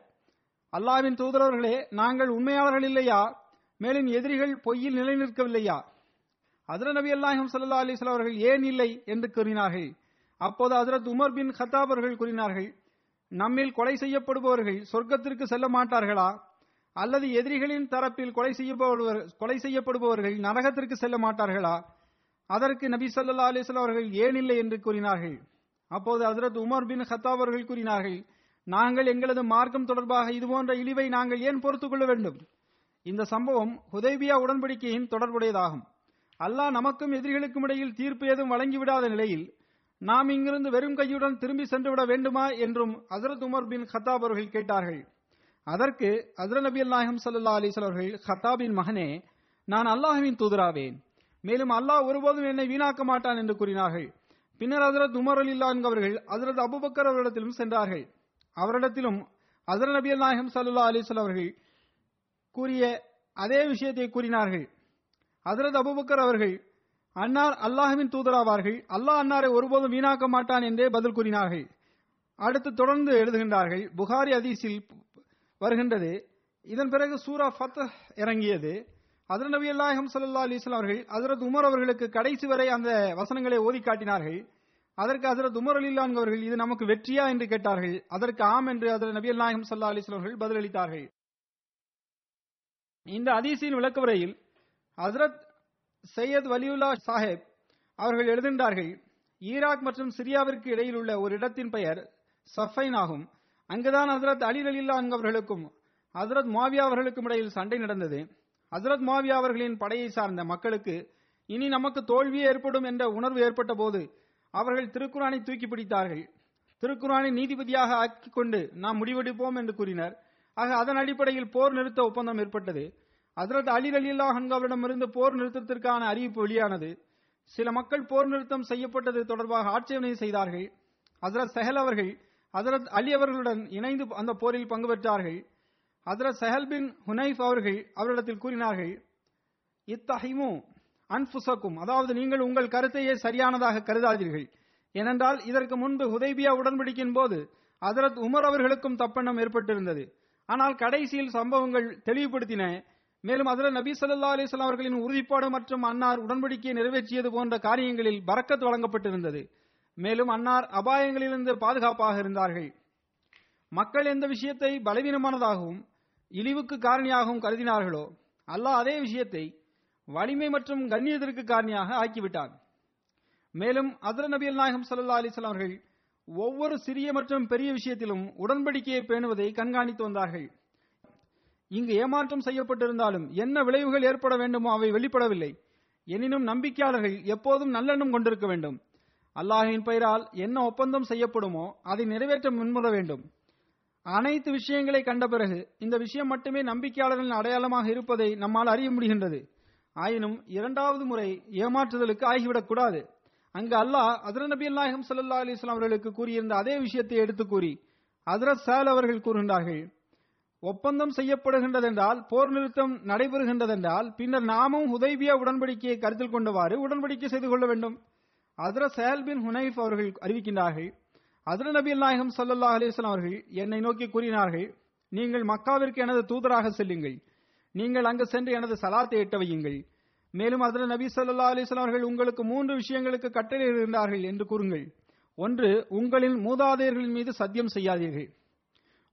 அல்லாஹ்வின் தூதரவர்களே நாங்கள் உண்மையாளர்கள் இல்லையா? மேலும் எதிரிகள் பொய்யில் நிலை நிற்கவில்லையா அதிர நபி அல்லாஹம் சல்லா அலிஸ்லாம் அவர்கள் ஏன் இல்லை? என்று கூறினார்கள். அப்போது ஹஜரத் உமர் பின் ஹத்தாப் அவர்கள் கூறினார்கள் நம்மில் கொலை செய்யப்படுபவர்கள் சொர்க்கத்திற்கு செல்ல மாட்டார்களா? அல்லது எதிரிகளின் தரப்பில் கொலை செய்யப்படுபவர் கொலை செய்யப்படுபவர்கள் நரகத்திற்கு செல்ல மாட்டார்களா? அதற்கு நபி சல்லா அலைஹி அவர்கள் ஏன் இல்லை என்று கூறினார்கள்? அப்போது ஹசரத் உமர் பின் ஹத்தாப் அவர்கள் கூறினார்கள் நாங்கள் எங்களது மார்க்கம் தொடர்பாக இதுபோன்ற இழிவை நாங்கள் ஏன் பொறுத்துக் கொள்ள வேண்டும்? இந்த சம்பவம் ஹுதைபியா உடன்படிக்கையின் தொடர்புடையதாகும். அல்லாஹ் நமக்கும் எதிரிகளுக்கும் இடையில் தீர்ப்பு ஏதும் வழங்கிவிடாத நிலையில் நாம் இங்கிருந்து வெறும் கையுடன் திரும்பி சென்றுவிட வேண்டுமா? என்றும் ஹசரத் உமர் பின் ஹத்தாப் அவர்கள் கேட்டார்கள். அதற்கு ஹசரத் நபி அல்லாஹம் சல்லா அலிஸ்லாம் அவர்கள் ஹத்தாபின் மகனே நான் அல்லாஹுவின் தூதராவேன். மேலும் அல்லாஹ் ஒருபோதும் என்னை வீணாக்க மாட்டான் என்று கூறினார்கள். பின்னர் ஹசரத் உமர் அலி அவர்கள் ஹசரத் அபுபக்கர் அவரிடத்திலும் சென்றார்கள். அவரிடத்திலும் ஹசரத் நபி நாயகம் சல்லா அலிஸ்வல் அவர்கள் கூறிய அதே விஷயத்தை கூறினார்கள். ஹசரத் அபுபக்கர் அவர்கள் அன்னார் அல்லாஹுவின் தூதராவார்கள். அல்லாஹ் அன்னாரை ஒருபோதும் வீணாக்க மாட்டான் என்றே பதில் கூறினார்கள். அடுத்து தொடர்ந்து எழுதுகின்றார்கள். புகாரி அதிசில் வருகின்றது. இதன் பிறகு சூரா ஃபத் இறங்கியது. அதில் நபி அல்லாஹம் சல்லா அலிஸ்லாம் அவர்கள் ஹசரத் உமர் அவர்களுக்கு கடைசி வரை அந்த வசனங்களை ஓதி காட்டினார்கள். அதற்கு ஹசரத் உமர் அலிலான் அவர்கள் இது நமக்கு வெற்றியா? என்று கேட்டார்கள். அதற்கு ஆம் என்று அதர் நபி அல்லாஹம் சல்லா அலிஸ்லாம் அவர்கள் பதிலளித்தார்கள். இந்த அதிசியின் விளக்குவரையில் ஹசரத் சையத் வலியுல்லா சாஹேப் அவர்கள் எழுதுகின்றார்கள் ஈராக் மற்றும் சிரியாவிற்கு இடையில் உள்ள ஒரு இடத்தின் பெயர் சஃபைன் ஆகும். அங்குதான் ஹசரத் அலி அலில்லா அவர்களுக்கும் ஹசரத் மாவியா அவர்களுக்கும் இடையில் சண்டை நடந்தது. ஹசரத் மாவியா அவர்களின் படையை சார்ந்த மக்களுக்கு இனி நமக்கு தோல்வி ஏற்படும் என்ற உணர்வு ஏற்பட்ட போது அவர்கள் திருக்குறானை தூக்கி பிடித்தார்கள். திருக்குறானை நீதிபதியாக ஆக்கிக் கொண்டு நாம் முடிவெடுப்போம் என்று கூறினர். ஆக அதன் அடிப்படையில் போர் நிறுத்த ஒப்பந்தம் ஏற்பட்டது. ஹசரத் அலி அலில்லா அவரிடமிருந்து போர் நிறுத்தத்திற்கான அறிவிப்பு வெளியானது. சில மக்கள் போர் நிறுத்தம் செய்யப்பட்டது தொடர்பாக ஆட்சேபனை செய்தார்கள். ஹசரத் செஹல் அவர்கள் ஹசரத் அலி அவர்களுடன் இணைந்து அந்த போரில் பங்கு பெற்றார்கள். ஹசரத் சஹல் பின் ஹுனைஃப் அவர்கள் அவரிடத்தில் கூறினார்கள் இத்தஹிமு அன்புசக்கும் அதாவது நீங்கள் உங்கள் கருத்தையே சரியானதாக கருதாதீர்கள். ஏனென்றால் இதற்கு முன்பு ஹுதைபியா உடன்படிக்கையின் போது ஹசரத் உமர் அவர்களுக்கும் தப்பெண்ணம் ஏற்பட்டிருந்தது. ஆனால் கடைசியில் சம்பவங்கள் தெளிவுபடுத்தின மேலும் அதில் நபி சல்லா அலிஸ்லாம் அவர்களின் உறுதிப்பாடு மற்றும் அன்னார் உடன்படிக்கையை நிறைவேற்றியது போன்ற காரியங்களில் பறக்கத் வழங்கப்பட்டிருந்தது. மேலும் அன்னார் அபாயங்களிலிருந்து பாதுகாப்பாக இருந்தார்கள். மக்கள் எந்த விஷயத்தை பலவீனமானதாகவும் இழிவுக்கு காரணியாகவும் கருதினார்களோ அல்லாஹ் அதே விஷயத்தை வலிமை மற்றும் கண்ணியத்திற்கு காரணியாக ஆக்கிவிட்டார் மேலும் அதர நபியல் நாயகம் சல்லா அலிஸ்லாம் அவர்கள் ஒவ்வொரு சிறிய மற்றும் பெரிய விஷயத்திலும் உடன்படிக்கையை பேணுவதை கண்காணித்து வந்தார்கள். இங்கு ஏமாற்றம் செய்யப்பட்டிருந்தாலும் என்ன விளைவுகள் ஏற்பட வேண்டுமோ அவை வெளிப்படவில்லை. எனினும் நம்பிக்கையாளர்கள் எப்போதும் நல்லெண்ணம் கொண்டிருக்க வேண்டும். அல்லாஹின் பெயரால் என்ன ஒப்பந்தம் செய்யப்படுமோ அதை நிறைவேற்ற முன்வர வேண்டும். அனைத்து விஷயங்களை கண்ட பிறகு இந்த விஷயம் மட்டுமே நம்பிக்கையாளர்களின் அடையாளமாக இருப்பதை நம்மால் அறிய முடிகின்றது. ஆயினும் இரண்டாவது முறை ஏமாற்றுதலுக்கு ஆகிவிடக் கூடாது. அங்கு அல்லாஹ் அதிர நபி நாயகம் சல்லா அலிஸ்லாம் அவர்களுக்கு கூறியிருந்த அதே விஷயத்தை எடுத்து கூறி அதரத் சால் அவர்கள் கூறுகின்றார்கள். ஒப்பந்தம் செய்யப்படுகின்றதென்றால் போர் நிறுத்தம் நடைபெறுகின்றதென்றால் பின்னர் நாமும் ஹுதைபியா உடன்படிக்கையை கருத்தில் கொண்டவாறு உடன்படிக்கை செய்து கொள்ள வேண்டும். அதர சேல் பின் ஹுனைஃப் அவர்கள் அறிவிக்கின்றார்கள் அதர நபி நாயகம் சல்லா அலிஸ்லாம் அவர்கள் என்னை நோக்கி கூறினார்கள் நீங்கள் மக்காவிற்கு எனது தூதராக செல்லுங்கள். நீங்கள் அங்கு சென்று எனது சலாத்தை எட்ட வையுங்கள். மேலும் அதில் நபி சல்லா அலிஸ்லாம் அவர்கள் உங்களுக்கு மூன்று விஷயங்களுக்கு கட்டளையிடுகின்றார்கள் என்று கூறுங்கள். ஒன்று உங்களின் மூதாதையர்களின் மீது சத்தியம் செய்யாதீர்கள்.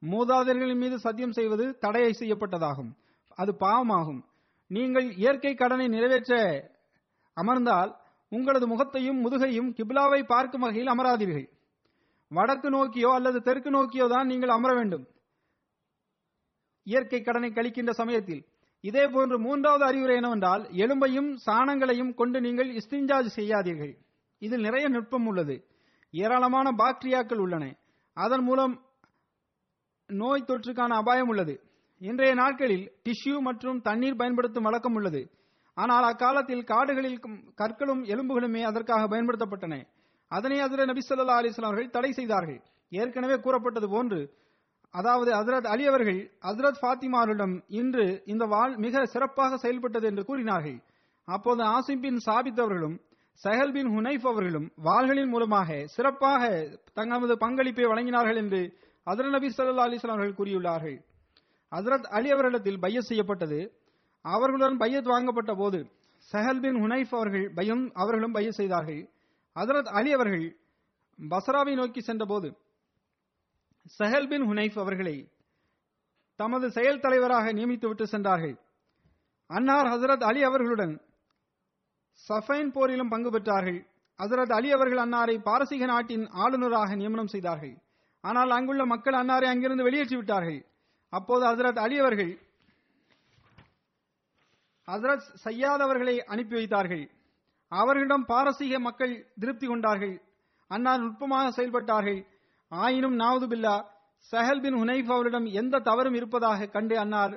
மூதாதையர்களின் மீது சத்தியம் செய்வது தடையை செய்யப்பட்டதாகும். அது பாவமாகும். நீங்கள் இயற்கை கடனை நிறைவேற்ற அமர்ந்தால் உங்களது முகத்தையும் முதுகையும் கிப்லாவை பார்க்கும் வகையில் அமராதீர்கள். வடக்கு நோக்கியோ அல்லது தெற்கு நோக்கியோ தான் நீங்கள் அமர வேண்டும். இயற்கை கடனை கழிக்கின்ற சமயத்தில். இதே போன்று மூன்றாவது அறிவுரை என்னவென்றால் எலும்பையும் சாணங்களையும் கொண்டு நீங்கள் இஸ்திஞ்சாஜ் செய்யாதீர்கள். இதில் நிறைய நுட்பம் உள்ளது. ஏராளமான பாக்டீரியாக்கள் உள்ளன. அதன் மூலம் நோய் தொற்றுக்கான அபாயம் உள்ளது. இன்றைய நாட்களில் டிஷ்யூ மற்றும் தண்ணீர் பயன்படுத்தும் வழக்கம் உள்ளது. ஆனால் அக்காலத்தில் காடுகளில் கற்களும் எலும்புகளுமே அதற்காக பயன்படுத்தப்பட்டன. அதனை அதிர நபி சொல்லா அலிஸ்லாம் அவர்கள் தடை செய்தார்கள். ஏற்கனவே கூறப்பட்டது போன்று அதாவது ஹசரத் அலி அவர்கள் ஹசரத் ஃபாத்திமாரிடம் இன்று இந்த வாள் மிக சிறப்பாக செயல்பட்டது என்று கூறினார்கள். அப்போது ஆசிம் பின் சாபித் அவர்களும் சஹல் பின் ஹுனைஃப் அவர்களும் வாள்களின் மூலமாக சிறப்பாக தங்களது பங்களிப்பை வழங்கினார்கள் என்று ஹசரத் நபி சல்லா அலிஸ்லாம் அவர்கள் கூறியுள்ளார்கள். ஹசரத் அலி அவர்களிடத்தில் பைய செய்யப்பட்டது. அவர்களுடன் பையத் வாங்கப்பட்ட போது சஹல் பின் ஹுனைஃப் அவர்கள் பயம் அவர்களும் பைய செய்தார்கள். ஹசரத் அலி அவர்கள் பசராவை நோக்கி சென்றபோது சஹல் பின் ஹுனைஃப் அவர்களை தமது செயல் தலைவராக நியமித்துவிட்டு சென்றார்கள். அன்னார் ஹசரத் அலி அவர்களுடன் சஃபைன் போரிலும் பங்கு பெற்றார்கள். ஹசரத் அலி அவர்கள் அன்னாரை பாரசீக நாட்டின் ஆளுநராக நியமனம் செய்தார்கள். ஆனால் அங்குள்ள மக்கள் அன்னாரை அங்கிருந்து வெளியேற்றி விட்டார்கள் அப்போது ஹசரத் அலி அவர்கள் ஹசரத் சையாத் அவர்களை அனுப்பி வைத்தார்கள். அவர்களிடம் பாரசீக மக்கள் திருப்தி கொண்டார்கள். அன்னார் நுட்பமாக செயல்பட்டார்கள். ஆயினும் நாவது பில்லா சஹல் பின் ஹுனைஃப் அவரிடம் எந்த தவறும் இருப்பதாக கண்டு அன்னார்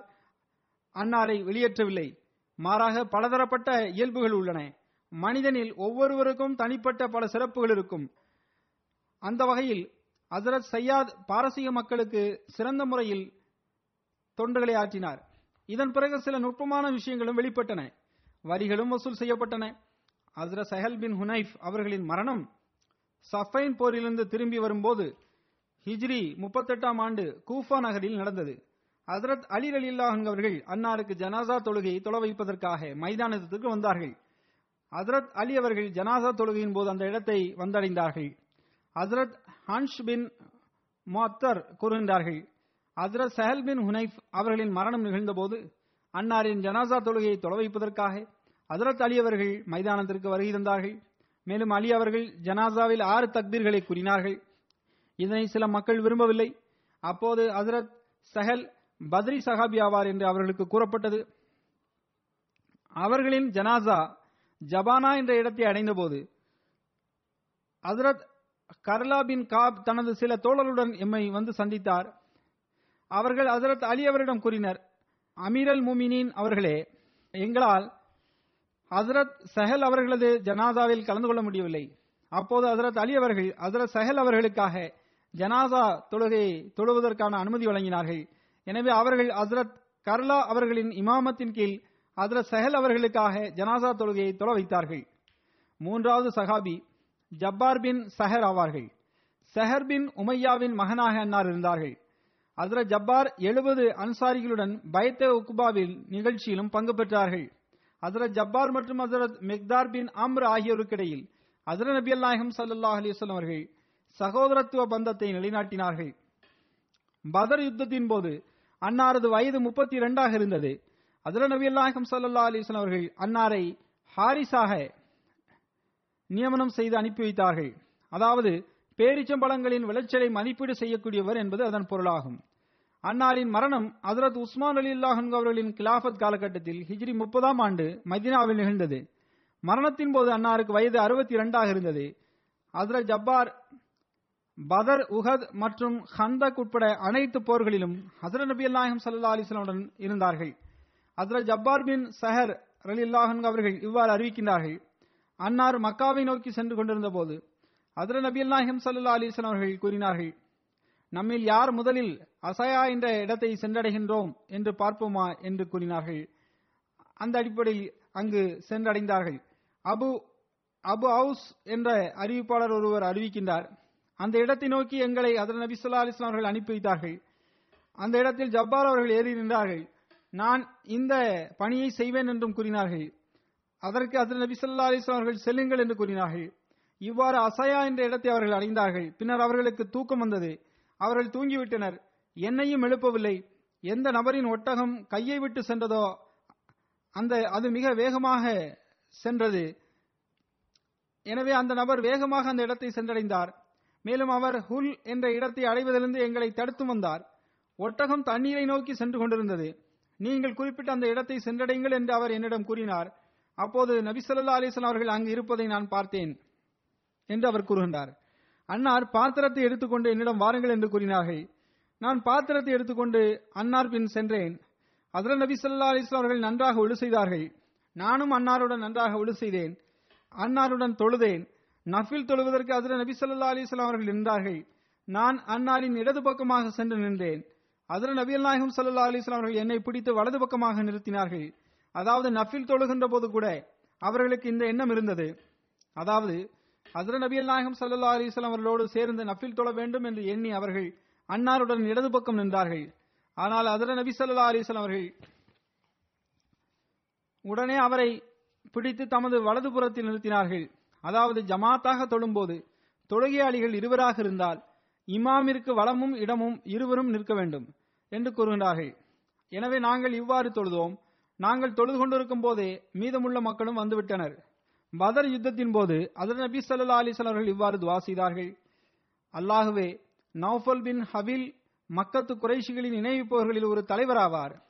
அன்னாரை வெளியேற்றவில்லை. மாறாக பலதரப்பட்ட இயல்புகள் உள்ளன. மனிதனில் ஒவ்வொருவருக்கும் தனிப்பட்ட பல சிறப்புகள் இருக்கும். அந்த வகையில் ஹசரத் சையாத் பாரசீக மக்களுக்கு சிறந்த முறையில் தொண்டுகளை ஆற்றினார். இதன் பிறகு சில நுட்பமான விஷயங்களும் வெளிப்பட்டன. வரிகளும் வசூல் செய்யப்பட்டன. ஹசரத் சஹல் பின் ஹுனைஃப் அவர்களின் மரணம் சஃபைன் போரிலிருந்து திரும்பி வரும்போது ஹிஜ்ரி முப்பத்தெட்டாம் ஆண்டு கூஃபா நகரில் நடந்தது. ஹசரத் அலி அலில்லாஹன் அவர்கள் அன்னாருக்கு ஜனாசா தொழுகையை தொலை வைப்பதற்காக மைதானத்திற்கு வந்தார்கள். ஹசரத் அலி அவர்கள் ஜனாசா தொழுகையின் போது அந்த இடத்தை வந்தடைந்தார்கள். ஹசரத் ஹன்ஷ் பின் முஅத்தர் கூறுகின்றார்கள். ஹசரத் சஹல் பின் ஹுனைஃப் அவர்களின் மரணம் நிகழ்ந்தபோது அன்னாரின் ஜனாசா தொழுகையை தொலைவைப்பதற்காக ஹசரத் அலி அவர்கள் மைதானத்திற்கு வருகை தந்தார்கள். மேலும் அலி அவர்கள் ஜனாசாவில் ஆறு தக்பீர்களை கூறினார்கள். இதனை சில மக்கள் விரும்பவில்லை. அப்போது ஹசரத் சஹல் பத்ரி சஹாபி ஆவார் என்று அவர்களுக்கு கூறப்பட்டது. அவர்களின் ஜனாசா ஜபானா என்ற இடத்தை அடைந்தபோது ஹசரத் கர்லா பின் காப் தனது சில தோழர்களுடன் எம்மை வந்து சந்தித்தார். அவர்கள் ஹசரத் அலி அவரிடம் கூறினர் அமீரல் முமினின் அவர்களே எங்களால் ஹசரத் சஹல் அவர்களது ஜனாசாவில் கலந்து கொள்ள முடியவில்லை. அப்போது ஹசரத் அலி அவர்கள் ஹசரத் சஹல் அவர்களுக்காக ஜனாசா தொழுகையை தொழுவதற்கான அனுமதி வழங்கினார்கள். எனவே அவர்கள் ஹசரத் கர்லா அவர்களின் இமாமத்தின் கீழ் ஹசரத் சஹல் அவர்களுக்காக ஜனாசா தொழுகையை தொழ வைத்தார்கள். மூன்றாவது சஹாபி ஜப்பார் பின் சஹர் ஆவார்கள். சஹர் பின் உமையாவின் மகனாக அன்னார் இருந்தார்கள். ஹசரத் ஜப்பார் எழுபது அன்சாரிகளுடன் பயத்த உக்குபாவில் நிகழ்ச்சியிலும் பங்கு பெற்றார்கள். அசரத் ஜப்பார் மற்றும் அசரத் மெக்தார் பின் அம்ர் ஆகியோருக்கிடையில் அசர நபி அல்நாயகம் சல்லாஹ் அலிஸ்லாம் அவர்கள் சகோதரத்துவ பந்தத்தை நிலைநாட்டினார்கள். பதர் யுத்தத்தின் போது அன்னாரது வயது முப்பத்தி இரண்டாக இருந்தது. அதிர நபி நாயகம் சல்லா அலிஸ்லாம் அவர்கள் அன்னாரை ஹாரிஸாக நியமனம் செய்து அனுப்பி வைத்தார்கள். அதாவது பேரிச்சம்பழங்களின் விளைச்சலை மதிப்பீடு செய்யக்கூடியவர் என்பது அதன் பொருளாகும். அன்னாரின் மரணம் ஹசரத் உஸ்மான் அலி அல்லாஹன் அவர்களின் கிலாபத் காலகட்டத்தில் ஹிஜ்ரி முப்பதாம் ஆண்டு மதினாவில் நிகழ்ந்தது. மரணத்தின் போது அன்னாருக்கு வயது அறுபத்தி இரண்டாக இருந்தது. ஹசரத் ஜப்பார் பதர் உஹத் மற்றும் ஹந்தக் உட்பட அனைத்து போர்களிலும் ஹசரத் நபி அல்லாஹிம் சல்லா அலிஸ்லாமுடன் இருந்தார்கள். ஹசரத் ஜப்பார் பின் சஹர் அலி அல்லாஹன் அவர்கள் இவ்வாறு அறிவிக்கின்றார்கள். அன்னார் மக்காவை நோக்கி சென்று கொண்டிருந்த போது ஹசரத் நபியல் நாயகம் சல்லா அலிஸ்லாம் அவர்கள் கூறினார்கள் நம்மில் யார் முதலில் அசயா என்ற இடத்தை சென்றடைகின்றோம் என்று பார்ப்போமா? என்று கூறினார்கள். அந்த அடிப்படையில் அங்கு சென்றடைந்தார்கள். அபு அபு ஹவுஸ் என்ற அறிவிப்பாளர் ஒருவர் அறிவிக்கின்றார் அந்த இடத்தை நோக்கி எங்களை அதர் நபி சொல்லா அலிஸ்லாம் அவர்கள் அனுப்பி வைத்தார்கள். அந்த இடத்தில் ஜப்பார் அவர்கள் ஏறி நின்றார்கள். நான் இந்த பணியை செய்வேன் என்றும் கூறினார்கள். அதற்கு அதன் நபி சொல்லா அலிஸ்லாம் அவர்கள் செல்லுங்கள் என்று கூறினார்கள். இவ்வாறு அசயா என்ற இடத்தை அவர்கள் அடைந்தார்கள் பின்னர் அவர்களுக்கு தூக்கம் வந்தது. அவர்கள் தூங்கிவிட்டனர். என்னையும் எழுப்பவில்லை. எந்த நபரின் ஒட்டகம் கையை விட்டு சென்றதோ அந்த அது மிக வேகமாக சென்றது. எனவே அந்த நபர் வேகமாக அந்த இடத்தை சென்றடைந்தார். மேலும் அவர் ஹுல் என்ற இடத்தை அடைவதிலிருந்து எங்களை தடுத்து வந்தார். ஒட்டகம் தண்ணீரை நோக்கி சென்று கொண்டிருந்தது. நீங்கள் குறிப்பிட்ட அந்த இடத்தை சென்றடைங்கள் என்று அவர் என்னிடம் கூறினார். அப்போது நபிசல்லா அலிஸ்லாம் அவர்கள் அங்கு இருப்பதை நான் பார்த்தேன். என்று அவர் கூறுகின்றார். அன்னார் பாத்திரத்தை எடுத்துக்கொண்டு என்னிடம் வாருங்கள் என்று கூறினார்கள். நான் பாத்திரத்தை எடுத்துக்கொண்டு அன்னார் பின் சென்றேன். அதர நபி சொல்லா அலிஸ்லாம் அவர்கள் நன்றாக ஒழு செய்தார்கள். நானும் அன்னாருடன் நன்றாக ஒழு செய்தேன். அன்னாருடன் தொழுதேன். நஃபில் தொழுவதற்கு அதில் நபி சொல்லா அலிஸ்லாம் அவர்கள் நின்றார்கள். நான் அன்னாரின் இடது பக்கமாக சென்று நின்றேன். அதிர நபி நாயகம் சல்லா அலிஸ்லாம் அவர்கள் என்னை பிடித்து வலது பக்கமாக நிறுத்தினார்கள். அதாவது நஃபில் தொழுகின்ற போது கூட அவர்களுக்கு இந்த எண்ணம் இருந்தது. அதாவது ஹசர நபியல் நாயகம் சல்லா அலிஸ்லாம் அவர்களோடு சேர்ந்து நஃபில் தொழ வேண்டும் என்று எண்ணி அவர்கள் அன்னாருடன் இடது பக்கம் நின்றார்கள். ஆனால் ஹசர நபி சல்லா அலிஸ்லாம் அவர்கள் உடனே அவரை பிடித்து தமது வலது புறத்தில் நிறுத்தினார்கள். அதாவது ஜமாத்தாக தொழும்போது தொழுகையாளிகள் இருவராக இருந்தால் இமாமிற்கு வளமும் இடமும் இருவரும் நிற்க வேண்டும் என்று கூறுகின்றார்கள். எனவே நாங்கள் இவ்வாறு தொழுதோம். நாங்கள் தொழுது கொண்டிருக்கும் போதே மீதமுள்ள மக்களும் வந்துவிட்டனர். பதர் யுத்தத்தின் போது அதர் நபி சல்லா அலிஸ்லாம் அவர்கள் இவ்வாறு துவா செய்தார்கள். அல்லாஹுவே நௌஃபல் பின் ஹபில் மக்கத்து குறைஷிகளின் இணைவிப்பவர்களில் ஒரு தலைவராவார்.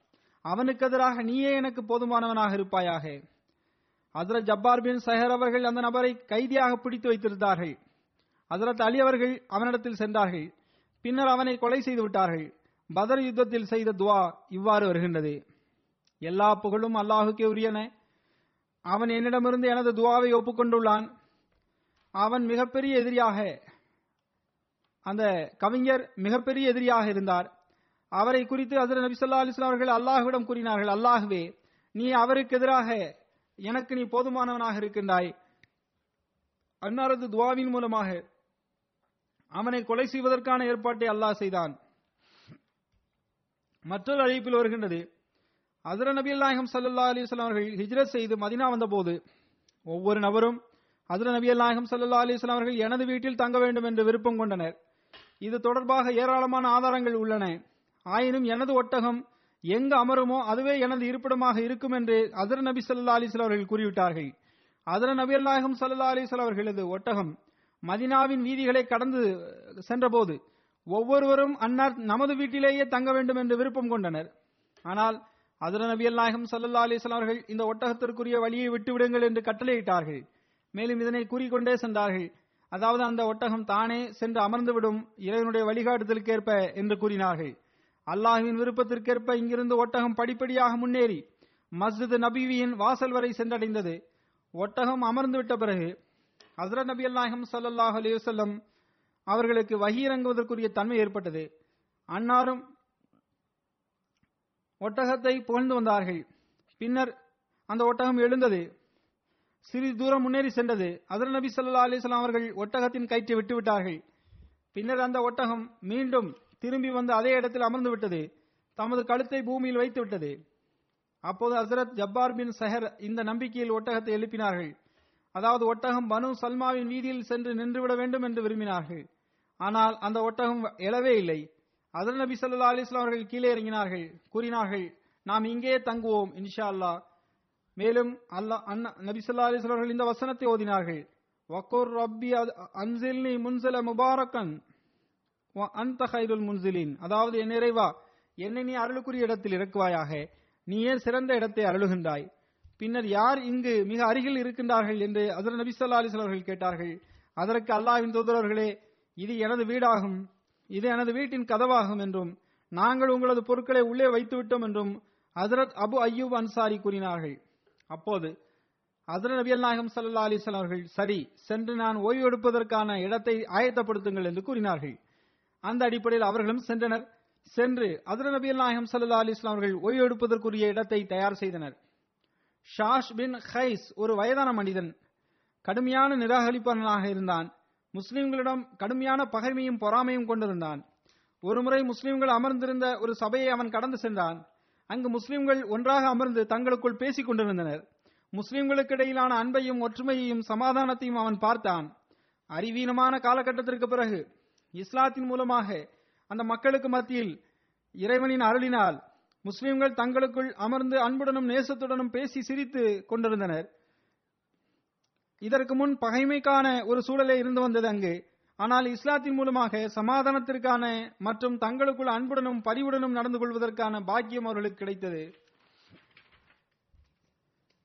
அவனுக்கு எதிராக நீயே எனக்கு போதுமானவனாக இருப்பாயாக. ஹசரத் ஜப்பார் பின் சஹர் அவர்கள் அந்த நபரை கைதியாக பிடித்து வைத்திருந்தார்கள். அதரத் அலி அவர்கள் அவனிடத்தில் சென்றார்கள். பின்னர் அவனை கொலை செய்து விட்டார்கள். பதர் யுத்தத்தில் செய்த துவா இவ்வாறு வருகின்றது. எல்லா புகழும் அல்லாஹுக்கே உரியன. அவன் என்னிடமிருந்து எனது துவாவை ஒப்புக்கொண்டுள்ளான். அவன் மிகப்பெரிய எதிரியாக அந்த கவிஞர் மிகப்பெரிய எதிரியாக இருந்தார். அவரை குறித்து ஹசரத் நபி சொல்லா அலிஸ்லாம் அவர்கள் அல்லாஹுவிடம் கூறினார்கள் அல்லாஹுவே நீ அவருக்கு எதிராக எனக்கு நீ போதுமானவனாக இருக்கின்றாய். அன்னாரது துவாவின் மூலமாக அவனை கொலை செய்வதற்கான ஏற்பாட்டை அல்லாஹ் செய்தான். மற்றொரு அழைப்பில் வருகின்றது அதிர நபி நாயகம் சல்லா அலிஸ்லாம் அவர்கள் ஹிஜ்ரத் செய்து மதினா வந்தபோது ஒவ்வொரு நபரும் அதிர நபி நாயகம் சல்லா அலிஸ்லாம் அவர்கள் எனது வீட்டில் தங்க வேண்டும் என்று விருப்பம் கொண்டனர். இது தொடர்பாக ஏராளமான ஆதாரங்கள் உள்ளன. ஆயினும் எனது ஒட்டகம் எங்கு அமருமோ அதுவே எனது இருப்பிடமாக இருக்கும் என்று அதிர நபி சல்லா அலிஸ்லாம் அவர்கள் கூறிவிட்டார்கள். அதிர நபி நாயகம் சல்லா அலிஸ்லாம் அவர்களது ஒட்டகம் மதினாவின் வீதிகளை கடந்து சென்றபோது ஒவ்வொருவரும் அன்னார் நமது வீட்டிலேயே தங்க வேண்டும் என்று விருப்பம் கொண்டனர். ஆனால் அதிர நபியல் நாயகம் சல்லா அலிஸ்லாம் அவர்கள் இந்த ஒட்டகத்திற்குரிய வழியை விட்டுவிடுங்கள் என்று கட்டளையிட்டார்கள். மேலும் இதனை கூறிக்கொண்டே சென்றார்கள். அதாவது அந்த ஒட்டகம் தானே சென்று அமர்ந்துவிடும் இறைவனுடைய வழிகாட்டுதலுக்கேற்ப என்று கூறினார்கள். அல்லாஹுவின் விருப்பத்திற்கேற்ப இங்கிருந்து ஒட்டகம் படிப்படியாக முன்னேறி மஸ்ஜித் நபிவியின் வாசல் வரை சென்றடைந்தது. ஒட்டகம் அமர்ந்து விட்ட பிறகு ஹசரத் நபி நாயகம் சல்லாஹ் அலி வல்லம் அவர்களுக்கு வகிறங்குவதற்குரிய தன்மை ஏற்பட்டது. அன்னாரும் ஒட்டகத்தை புகழ்ந்து வந்தார்கள். பின்னர் அந்த ஒட்டகம் எழுந்தது. சிறிது தூரம் முன்னேறி சென்றது. அதர் நபி சல்லா அலிஸ்லாம் அவர்கள் ஒட்டகத்தின் கயிற்றை விட்டு விட்டார்கள். பின்னர் அந்த ஒட்டகம் மீண்டும் திரும்பி வந்து அதே இடத்தில் அமர்ந்து விட்டது. தமது கழுத்தை பூமியில் வைத்து விட்டது. அப்போது ஹசரத் ஜப்பார் பின் சஹர் இந்த நம்பிக்கையில் ஒட்டகத்தை எழுப்பினார்கள். அதாவது ஒட்டகம் பனு சல்மாவின் வீதியில் சென்று நின்றுவிட வேண்டும் என்று விரும்பினார்கள். ஆனால் அந்த ஒட்டகம் எழவே இல்லை. அதர் நபி சல்லா அலிஸ்லாம் அவர்கள் கீழே இறங்கினார்கள் கூறினார்கள் நாம் இங்கே தங்குவோம் இன்ஷா அல்லாஹ் மேலும் அல்லாஹ் அண்ணா நபி சொல்லா அலிஸ்லாம் அவர்கள் இந்த வசனத்தை ஓதினார்கள் வக்கூர் ரப்பி அன்சில்னி முன்சில முபாரக்கன் அந்த ஹைருல் முன்சிலின். அதாவது என் நிறைவா என்னை நீ அருளுக்குரிய இடத்தில் இறக்குவாயாக நீ ஏன் சிறந்த இடத்தை அருளுகின்றாய்? பின்னர் யார் இங்கு மிக அருகில் இருக்கின்றார்கள்? என்று அதர் நபி சொல்லா அலிஸ்லாம் அவர்கள் கேட்டார்கள் அதற்கு அல்லாஹின் தூதரவர்களே இது எனது வீடாகும். இது எனது வீட்டின் கதவாகும் என்றும் நாங்கள் உங்களது பொருட்களை உள்ளே வைத்துவிட்டோம் என்றும் ஹசரத் அபு அய்யூப் அன்சாரி கூறினார்கள். அப்போது ஹசரத் நபியல் நாயகம் சல்லா அலிஸ்லாம் அவர்கள் சரி சென்று நான் ஓய்வு எடுப்பதற்கான இடத்தை ஆயத்தப்படுத்துங்கள் என்று கூறினார்கள். அந்த அடிப்படையில் அவர்களும் சென்றனர். சென்று ஹசரத் நபியல் நாயகம் சல்லா அலிஸ்லாம் அவர்கள் ஓய்வு எடுப்பதற்குரிய இடத்தை தயார் செய்தனர். ஷாஷ் பின் ஹைஸ் ஒரு வயதான மனிதன் கடுமையான நிராகரிப்பாளனாக இருந்தான். முஸ்லிம்களிடம் கடுமையான பகைமையும் பொறாமையும் கொண்டிருந்தான். ஒருமுறை முஸ்லிம்கள் அமர்ந்திருந்த ஒரு சபையை அவன் கடந்து சென்றான். அங்கு முஸ்லிம்கள் ஒன்றாக அமர்ந்து தங்களுக்குள் பேசிக் கொண்டிருந்தனர். முஸ்லிம்களுக்கு இடையிலான அன்பையும் ஒற்றுமையையும் சமாதானத்தையும் அவன் பார்த்தான். அறிவீனமான காலகட்டத்திற்கு பிறகு இஸ்லாத்தின் மூலமாக அந்த மக்களுக்கு மத்தியில் இறைவனின் அருளினால் முஸ்லிம்கள் தங்களுக்குள் அமர்ந்து அன்புடனும் நேசத்துடனும் பேசி சிரித்து கொண்டிருந்தனர். இதற்கு முன் பகைமைக்கான ஒரு சூழலே இருந்து வந்தது அங்கு. ஆனால் இஸ்லாத்தின் மூலமாக சமாதானத்திற்கான மற்றும் தங்களுக்குள் அன்புடனும் பரிவுடனும் நடந்து கொள்வதற்கான பாக்கியம் அவர்களுக்கு கிடைத்தது.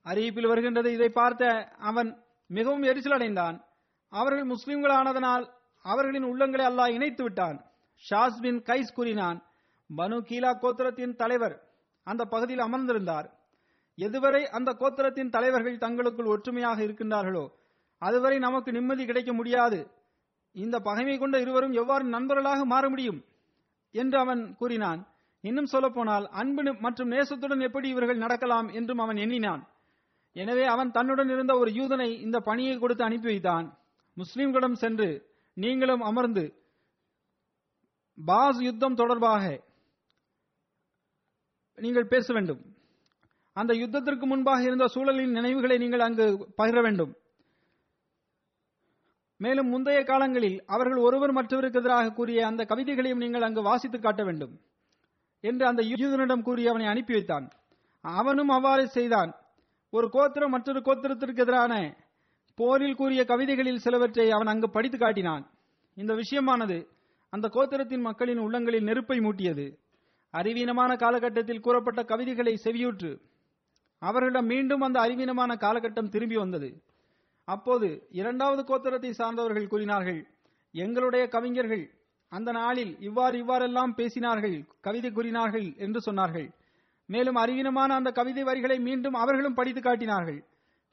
அறிவிப்பில் வருகின்றது இதை பார்த்த அவன் மிகவும் எரிச்சல் அடைந்தான் அவர்கள் முஸ்லிம்களானதனால் அவர்களின் உள்ளங்களை அல்லாஹ் இணைத்து விட்டான். ஷாஸ் பின் கைஸ் கூறினான் பனு கீலா கோத்திரத்தின் தலைவர் அந்த பகுதியில் அமர்ந்திருந்தார். எதுவரை அந்த கோத்திரத்தின் தலைவர்கள் தங்களுக்குள் ஒற்றுமையாக இருக்கின்றார்களோ அதுவரை நமக்கு நிம்மதி கிடைக்க முடியாது. இந்த பகைமை கொண்ட இருவரும் எவ்வாறு நண்பர்களாக மாற முடியும்? என்று அவன் கூறினான். இன்னும் சொல்லப்போனால் அன்பு மற்றும் நேசத்துடன் எப்படி இவர்கள் நடக்கலாம் என்றும் அவன் எண்ணினான். எனவே அவன் தன்னுடன் இருந்த ஒரு யூதனை இந்த பணியை கொடுத்து அனுப்பி வைத்தான். முஸ்லிம்களிடம் சென்று நீங்களும் அமர்ந்து பாஸ் யுத்தம் தொடர்பாக நீங்கள் பேச வேண்டும். அந்த யுத்தத்திற்கு முன்பாக இருந்த சூழலின் நினைவுகளை நீங்கள் அங்கு பகிர வேண்டும். மேலும் முந்தைய காலங்களில் அவர்கள் ஒருவர் மற்றவருக்கு எதிராக கூறிய அந்த கவிதைகளையும் நீங்கள் அங்கு வாசித்து காட்ட வேண்டும் என்று அந்த யூதனிடம் கூறி அவனை அனுப்பி வைத்தான். அவனும் அவ்வாறு செய்தான். ஒரு கோத்திரம் மற்றொரு கோத்திரத்திற்கு எதிரான போரில் கூறிய கவிதைகளில் சிலவற்றை அவன் அங்கு படித்து காட்டினான். இந்த விஷயமானது அந்த கோத்திரத்தின் மக்களின் உள்ளங்களில் நெருப்பை மூட்டியது. அறிவீனமான காலகட்டத்தில் கூறப்பட்ட கவிதைகளை செவியுற்று. அவர்களிடம் மீண்டும் அந்த அறிவீனமான காலகட்டம் திரும்பி வந்தது. அப்போது இரண்டாவது கோத்திரத்தை சார்ந்தவர்கள் கூறினார்கள் எங்களுடைய கவிஞர்கள் அந்த நாளில் இவ்வாறு இவ்வாறெல்லாம் பேசினார்கள் கவிதை கூறினார்கள் என்று சொன்னார்கள். மேலும் அறிவீனமான அந்த கவிதை வரிகளை மீண்டும் அவர்களும் படித்து காட்டினார்கள்.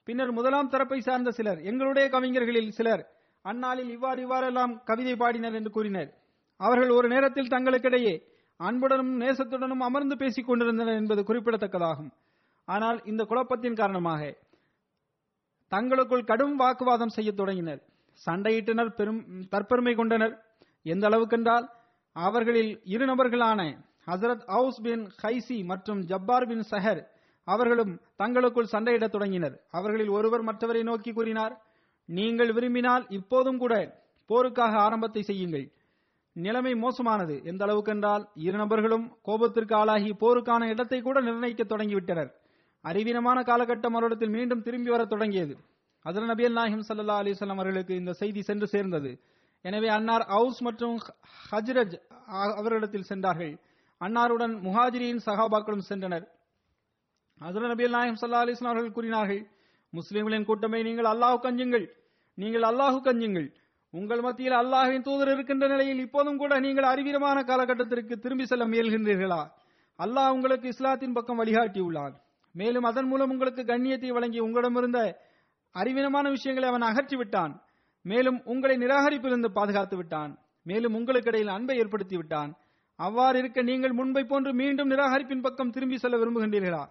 பின்னர் முதலாம் தரப்பை சார்ந்த சிலர் எங்களுடைய கவிஞர்களில் சிலர் அந்நாளில் இவ்வாறு இவ்வாறெல்லாம் கவிதை பாடினர் என்று கூறினர். அவர்கள் ஒரு நேரத்தில் தங்களுக்கிடையே அன்புடனும் நேசத்துடனும் அமர்ந்து பேசிக் கொண்டிருந்தனர் என்பது குறிப்பிடத்தக்கதாகும். ஆனால் இந்த குழப்பத்தின் காரணமாக தங்களுக்குள் கடும் வாக்குவாதம் செய்ய தொடங்கினர். சண்டையிட்டனர் பெரும் தற்பெருமை கொண்டனர். எந்த அளவுக்கென்றால் அவர்களில் இரு நபர்களான ஹசரத் அவுஸ் பின் ஹைசி மற்றும் ஜப்பார் பின் சஹர் அவர்களும் தங்களுக்குள் சண்டையிடத் தொடங்கினர். அவர்களில் ஒருவர் மற்றவரை நோக்கி கூறினார் நீங்கள் விரும்பினால் இப்போதும் கூட போருக்காக ஆரம்பத்தை செய்யுங்கள். நிலைமை மோசமானது. எந்த அளவுக்கென்றால் இரு நபர்களும் கோபத்திற்கு ஆளாகி போருக்கான இடத்தை கூட நிர்ணயிக்க தொடங்கிவிட்டனர். அறிவீனமான காலகட்டம் அவரிடத்தில் மீண்டும் திரும்பி வரத் தொடங்கியது. அதன் நபியல் நாயகம் சல்லா அலிஸ்லாம் அவர்களுக்கு இந்த செய்தி சென்று சேர்ந்தது. எனவே அன்னார் அவுஸ் மற்றும் ஹஜ்ரஜ் அவர்களிடத்தில் சென்றார்கள். அன்னாருடன் முஹாஜிரியின் சகாபாக்களும் சென்றனர். ஹசரத் நபியல் நாயகம் சல்லா அலிஸ்லாம் அவர்கள் கூறினார்கள் முஸ்லிம்களின் கூட்டமை நீங்கள் அல்லாஹ் கஞ்சுங்கள். நீங்கள் அல்லாஹு கஞ்சுங்கள். உங்கள் மத்தியில் அல்லாஹின் தூதர் இருக்கின்ற நிலையில் இப்போதும் கூட நீங்கள் அறிவீரமான காலகட்டத்திற்கு திரும்பி செல்ல முயல்கின்றீர்களா? அல்லாஹ் உங்களுக்கு இஸ்லாத்தின் பக்கம் வழிகாட்டியுள்ளான். மேலும் அதன் மூலம் உங்களுக்கு கண்ணியத்தை வழங்கி உங்களிடமிருந்த அறிவீனமான விஷயங்களை அவன் அகற்றி விட்டான் மேலும் உங்களை நிராகரிப்பிலிருந்து பாதுகாத்து விட்டான் மேலும் உங்களுக்கு இடையில் அன்பை ஏற்படுத்தி விட்டான் அவ்வாறு இருக்க நீங்கள் முன்பை போன்று மீண்டும் நிராகரிப்பின் பக்கம் திரும்பி செல்ல விரும்புகின்றீர்களா?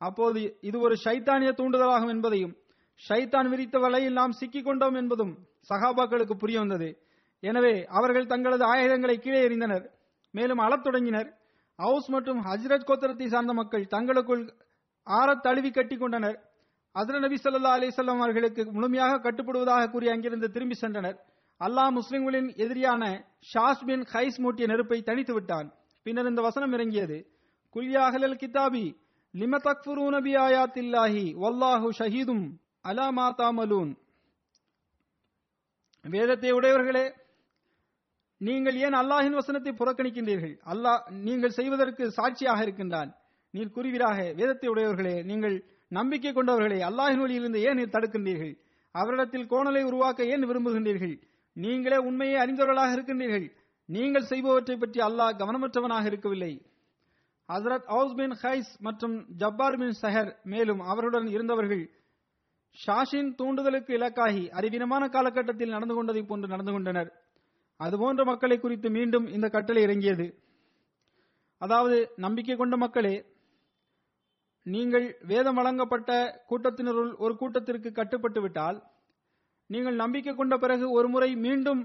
அப்போது இது ஒரு ஷைத்தானிய தூண்டுதலாகும் என்பதையும் ஷைத்தான் விரித்த வலையில் நாம் சிக்கிக் கொண்டோம் என்பதும் சகாபாக்களுக்கு புரிய வந்தது. எனவே அவர்கள் தங்களது ஆயுதங்களை கீழே எறிந்தனர். மேலும் அளத் தொடங்கினர். ஹவுஸ் மற்றும் ஹஜ்ரத் கோத்திரத்தை சார்ந்த மக்கள் தங்களுக்குள் ஆறத் தழுவி கட்டி கொண்டனர் அசர நபி சல்லா அலிசல்லாம் அவர்களுக்கு முழுமையாக கட்டுப்படுவதாக கூறி அங்கிருந்து திரும்பி சென்றனர். அல்லாஹ் முஸ்லிம்களின் எதிரியான ஷாஸ் பின் ஹைஸ் மூட்டிய நெருப்பை தணித்து விட்டான். பின்னர் இந்த வசனம் இறங்கியது. குல்யாஹலல் கிதாபி லிம நபி பி ஆயாத்தில்லாஹி வல்லாஹு ஷஹீதும் அலா மாதா மலூன் வேதத்தை உடையவர்களே நீங்கள் ஏன் அல்லாஹின் வசனத்தை புறக்கணிக்கின்றீர்கள்? அல்லாஹ் நீங்கள் செய்வதற்கு சாட்சியாக இருக்கின்றான். நீர் கூறுவீராக வேதத்தை உடையவர்களே நீங்கள் நம்பிக்கை கொண்டவர்களே அல்லாஹின் வழியிலிருந்து ஏன் நீர் தடுக்கின்றீர்கள்? அவரிடத்தில் கோணலை உருவாக்க ஏன் விரும்புகின்றீர்கள்? நீங்களே உண்மையை அறிந்தவர்களாக இருக்கின்றீர்கள். நீங்கள் செய்பவற்றை பற்றி அல்லாஹ் கவனமற்றவனாக இருக்கவில்லை. ஹசரத் ஹவுஸ் பின் ஹைஸ் மற்றும் ஜப்பார் பின் சஹர் மேலும் அவருடன் இருந்தவர்கள் ஷாஷின் தூண்டுதலுக்கு இலக்காகி அறிவீனமான காலகட்டத்தில் நடந்து கொண்டதை போன்று நடந்து கொண்டனர். அதுபோன்ற மக்களை குறித்து மீண்டும் இந்த கட்டளை இறங்கியது. அதாவது நம்பிக்கை கொண்ட மக்களே நீங்கள் வேதம் வழங்கப்பட்ட கூட்டத்தினருள் ஒரு கூட்டத்திற்கு கட்டுப்பட்டு விட்டால் நீங்கள் நம்பிக்கை கொண்ட பிறகு ஒரு முறை மீண்டும்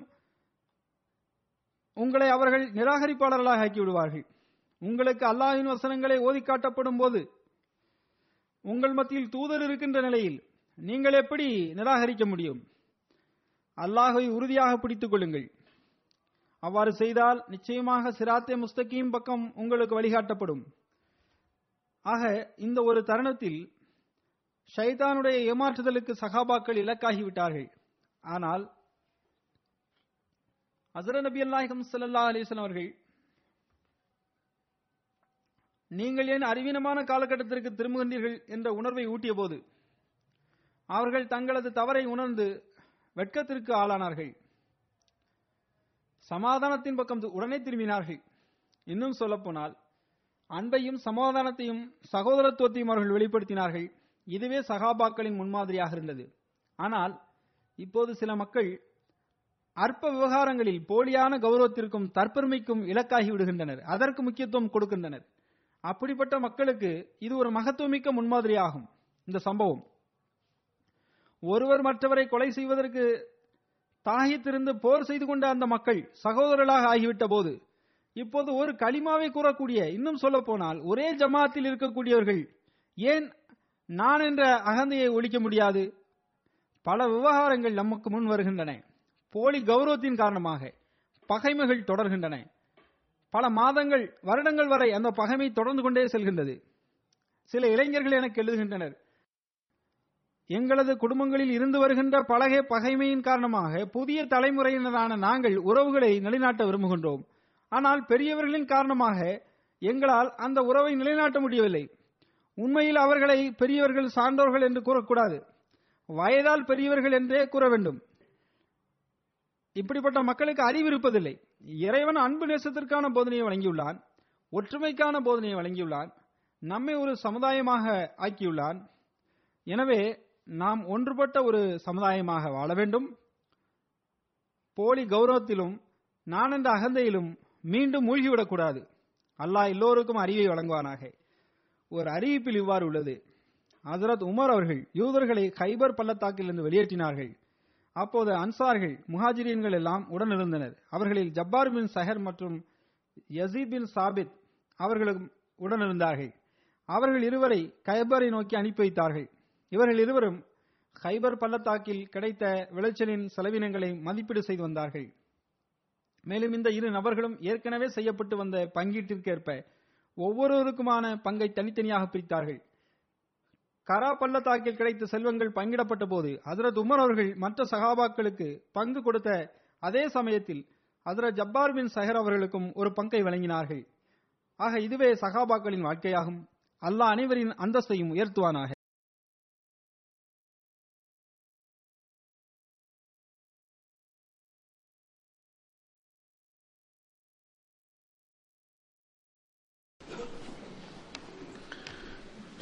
உங்களை அவர்கள் நிராகரிப்பாளர்களாக ஆக்கிவிடுவார்கள். உங்களுக்கு அல்லாஹின் வசனங்களை ஓதி காட்டப்படும் போது உங்கள் மத்தியில் தூதர் இருக்கின்ற நிலையில் நீங்கள் எப்படி நிராகரிக்க முடியும்? அல்லாஹை உறுதியாக பிடித்துக் கொள்ளுங்கள். அவ்வாறு செய்தால் நிச்சயமாக சிராத்தே முஸ்தகீம் பக்கம் உங்களுக்கு வழிகாட்டப்படும். ஆக இந்த ஒரு தருணத்தில் ஷைதானுடைய ஏமாற்றுதலுக்கு சகாபாக்கள் இலக்காகிவிட்டார்கள். ஆனால் அசர நபி அல்லாஹம் சல்லா அலிஸ்லாம் அவர்கள் நீங்கள் ஏன் அறிவீனமான காலகட்டத்திற்கு திரும்புகின்றீர்கள் என்ற உணர்வை ஊட்டிய போது அவர்கள் தங்களது தவறை உணர்ந்து வெட்கத்திற்கு ஆளானார்கள். சமாதானத்தின் பக்கம் உடனே திரும்பினார்கள். இன்னும் சொல்லப்போனால் அன்பையும் சமாதானத்தையும் சகோதரத்துவத்தையும் அவர்கள் வெளிப்படுத்தினார்கள். இதுவே சகாபாக்களின் முன்மாதிரியாக இருந்தது. ஆனால் இப்போது சில மக்கள் அற்ப விவகாரங்களில் போலியான கௌரவத்திற்கும் தற்பெருமைக்கும் இலக்காகி விடுகின்றனர். அதற்கு முக்கியத்துவம் கொடுக்கின்றனர். அப்படிப்பட்ட மக்களுக்கு இது ஒரு மகத்துவமிக்க முன்மாதிரியாகும் இந்த சம்பவம். ஒருவர் மற்றவரை கொலை செய்வதற்கு தாகித்திருந்து போர் செய்து கொண்ட அந்த மக்கள் சகோதரர்களாக ஆகிவிட்ட போது இப்போது ஒரு களிமாவை கூறக்கூடிய இன்னும் சொல்ல போனால் ஒரே ஜமாத்தில் இருக்கக்கூடியவர்கள் ஏன் நான் என்ற அகந்தையை ஒழிக்க முடியாது? பல விவகாரங்கள் நமக்கு முன் வருகின்றன. போலி கௌரவத்தின் காரணமாக பகைமைகள் தொடர்கின்றன. பல மாதங்கள் வருடங்கள் வரை அந்த பகைமை தொடர்ந்து கொண்டே செல்கின்றது. சில இளைஞர்கள் எனக்கு எழுதுகின்றனர் எங்களது குடும்பங்களில் இருந்து வருகின்ற பழகிய பகைமையின் காரணமாக புதிய தலைமுறையினரான நாங்கள் உறவுகளை நிலைநாட்ட விரும்புகின்றோம். ஆனால் பெரியவர்களின் காரணமாக எங்களால் அந்த உறவை நிலைநாட்ட முடியவில்லை. உண்மையில் அவர்களை பெரியவர்கள் சார்ந்தவர்கள் என்று கூறக்கூடாது. வயதால் பெரியவர்கள் என்றே கூற வேண்டும். இப்படிப்பட்ட மக்களுக்கு அறிவு இருப்பதில்லை. இறைவன் அன்பு நேசத்திற்கான போதனையை வழங்கியுள்ளான். ஒற்றுமைக்கான போதனையை வழங்கியுள்ளான். நம்மை ஒரு சமுதாயமாக ஆக்கியுள்ளான். எனவே நாம் ஒன்றுபட்ட ஒரு சமுதாயமாக வாழ வேண்டும். போலி கௌரவத்திலும் நான் என்ற அகந்தையிலும் மீண்டும் மூழ்கிவிடக்கூடாது. அல்லாஹ் எல்லோருக்கும் அறிவை வழங்குவானாக. ஒரு அறிவிப்பில் இவ்வாறு உள்ளது. ஹசரத் உமர் அவர்கள் யூதர்களை ஹைபர் பள்ளத்தாக்கிலிருந்து வெளியேற்றினார்கள். அப்போது அன்சார்கள் முஹாஜிரியன்கள் எல்லாம் உடனிருந்தனர். அவர்களில் ஜப்பார் பின் சஹர் மற்றும் யசீப் பின் சாபித் அவர்களும் உடனிருந்தார்கள். அவர்கள் இருவரை கைபரை நோக்கி அனுப்பி வைத்தார்கள். இவர்கள் இருவரும் ஹைபர் பள்ளத்தாக்கில் கிடைத்த விளைச்சலின் செலவினங்களை மதிப்பீடு செய்து வந்தார்கள். மேலும் இந்த இரு நபர்களும் ஏற்கனவே செய்யப்பட்டு வந்த பங்கீட்டிற்கேற்ப ஒவ்வொருவருக்குமான பங்கை தனித்தனியாக பிரித்தார்கள். கரா பள்ளத்தாக்கில் கிடைத்த செல்வங்கள் பங்கிடப்பட்ட போது ஹசரத் உமர் அவர்கள் மற்ற சகாபாக்களுக்கு பங்கு கொடுத்த அதே சமயத்தில் ஹசரத் ஜப்பார் பின் சஹர் அவர்களுக்கும் ஒரு பங்கை வழங்கினார்கள். ஆக இதுவே சகாபாக்களின் வாழ்க்கையாகும். அல்லாஹ் அனைவரின் அந்தஸ்தையும் உயர்த்துவானாக.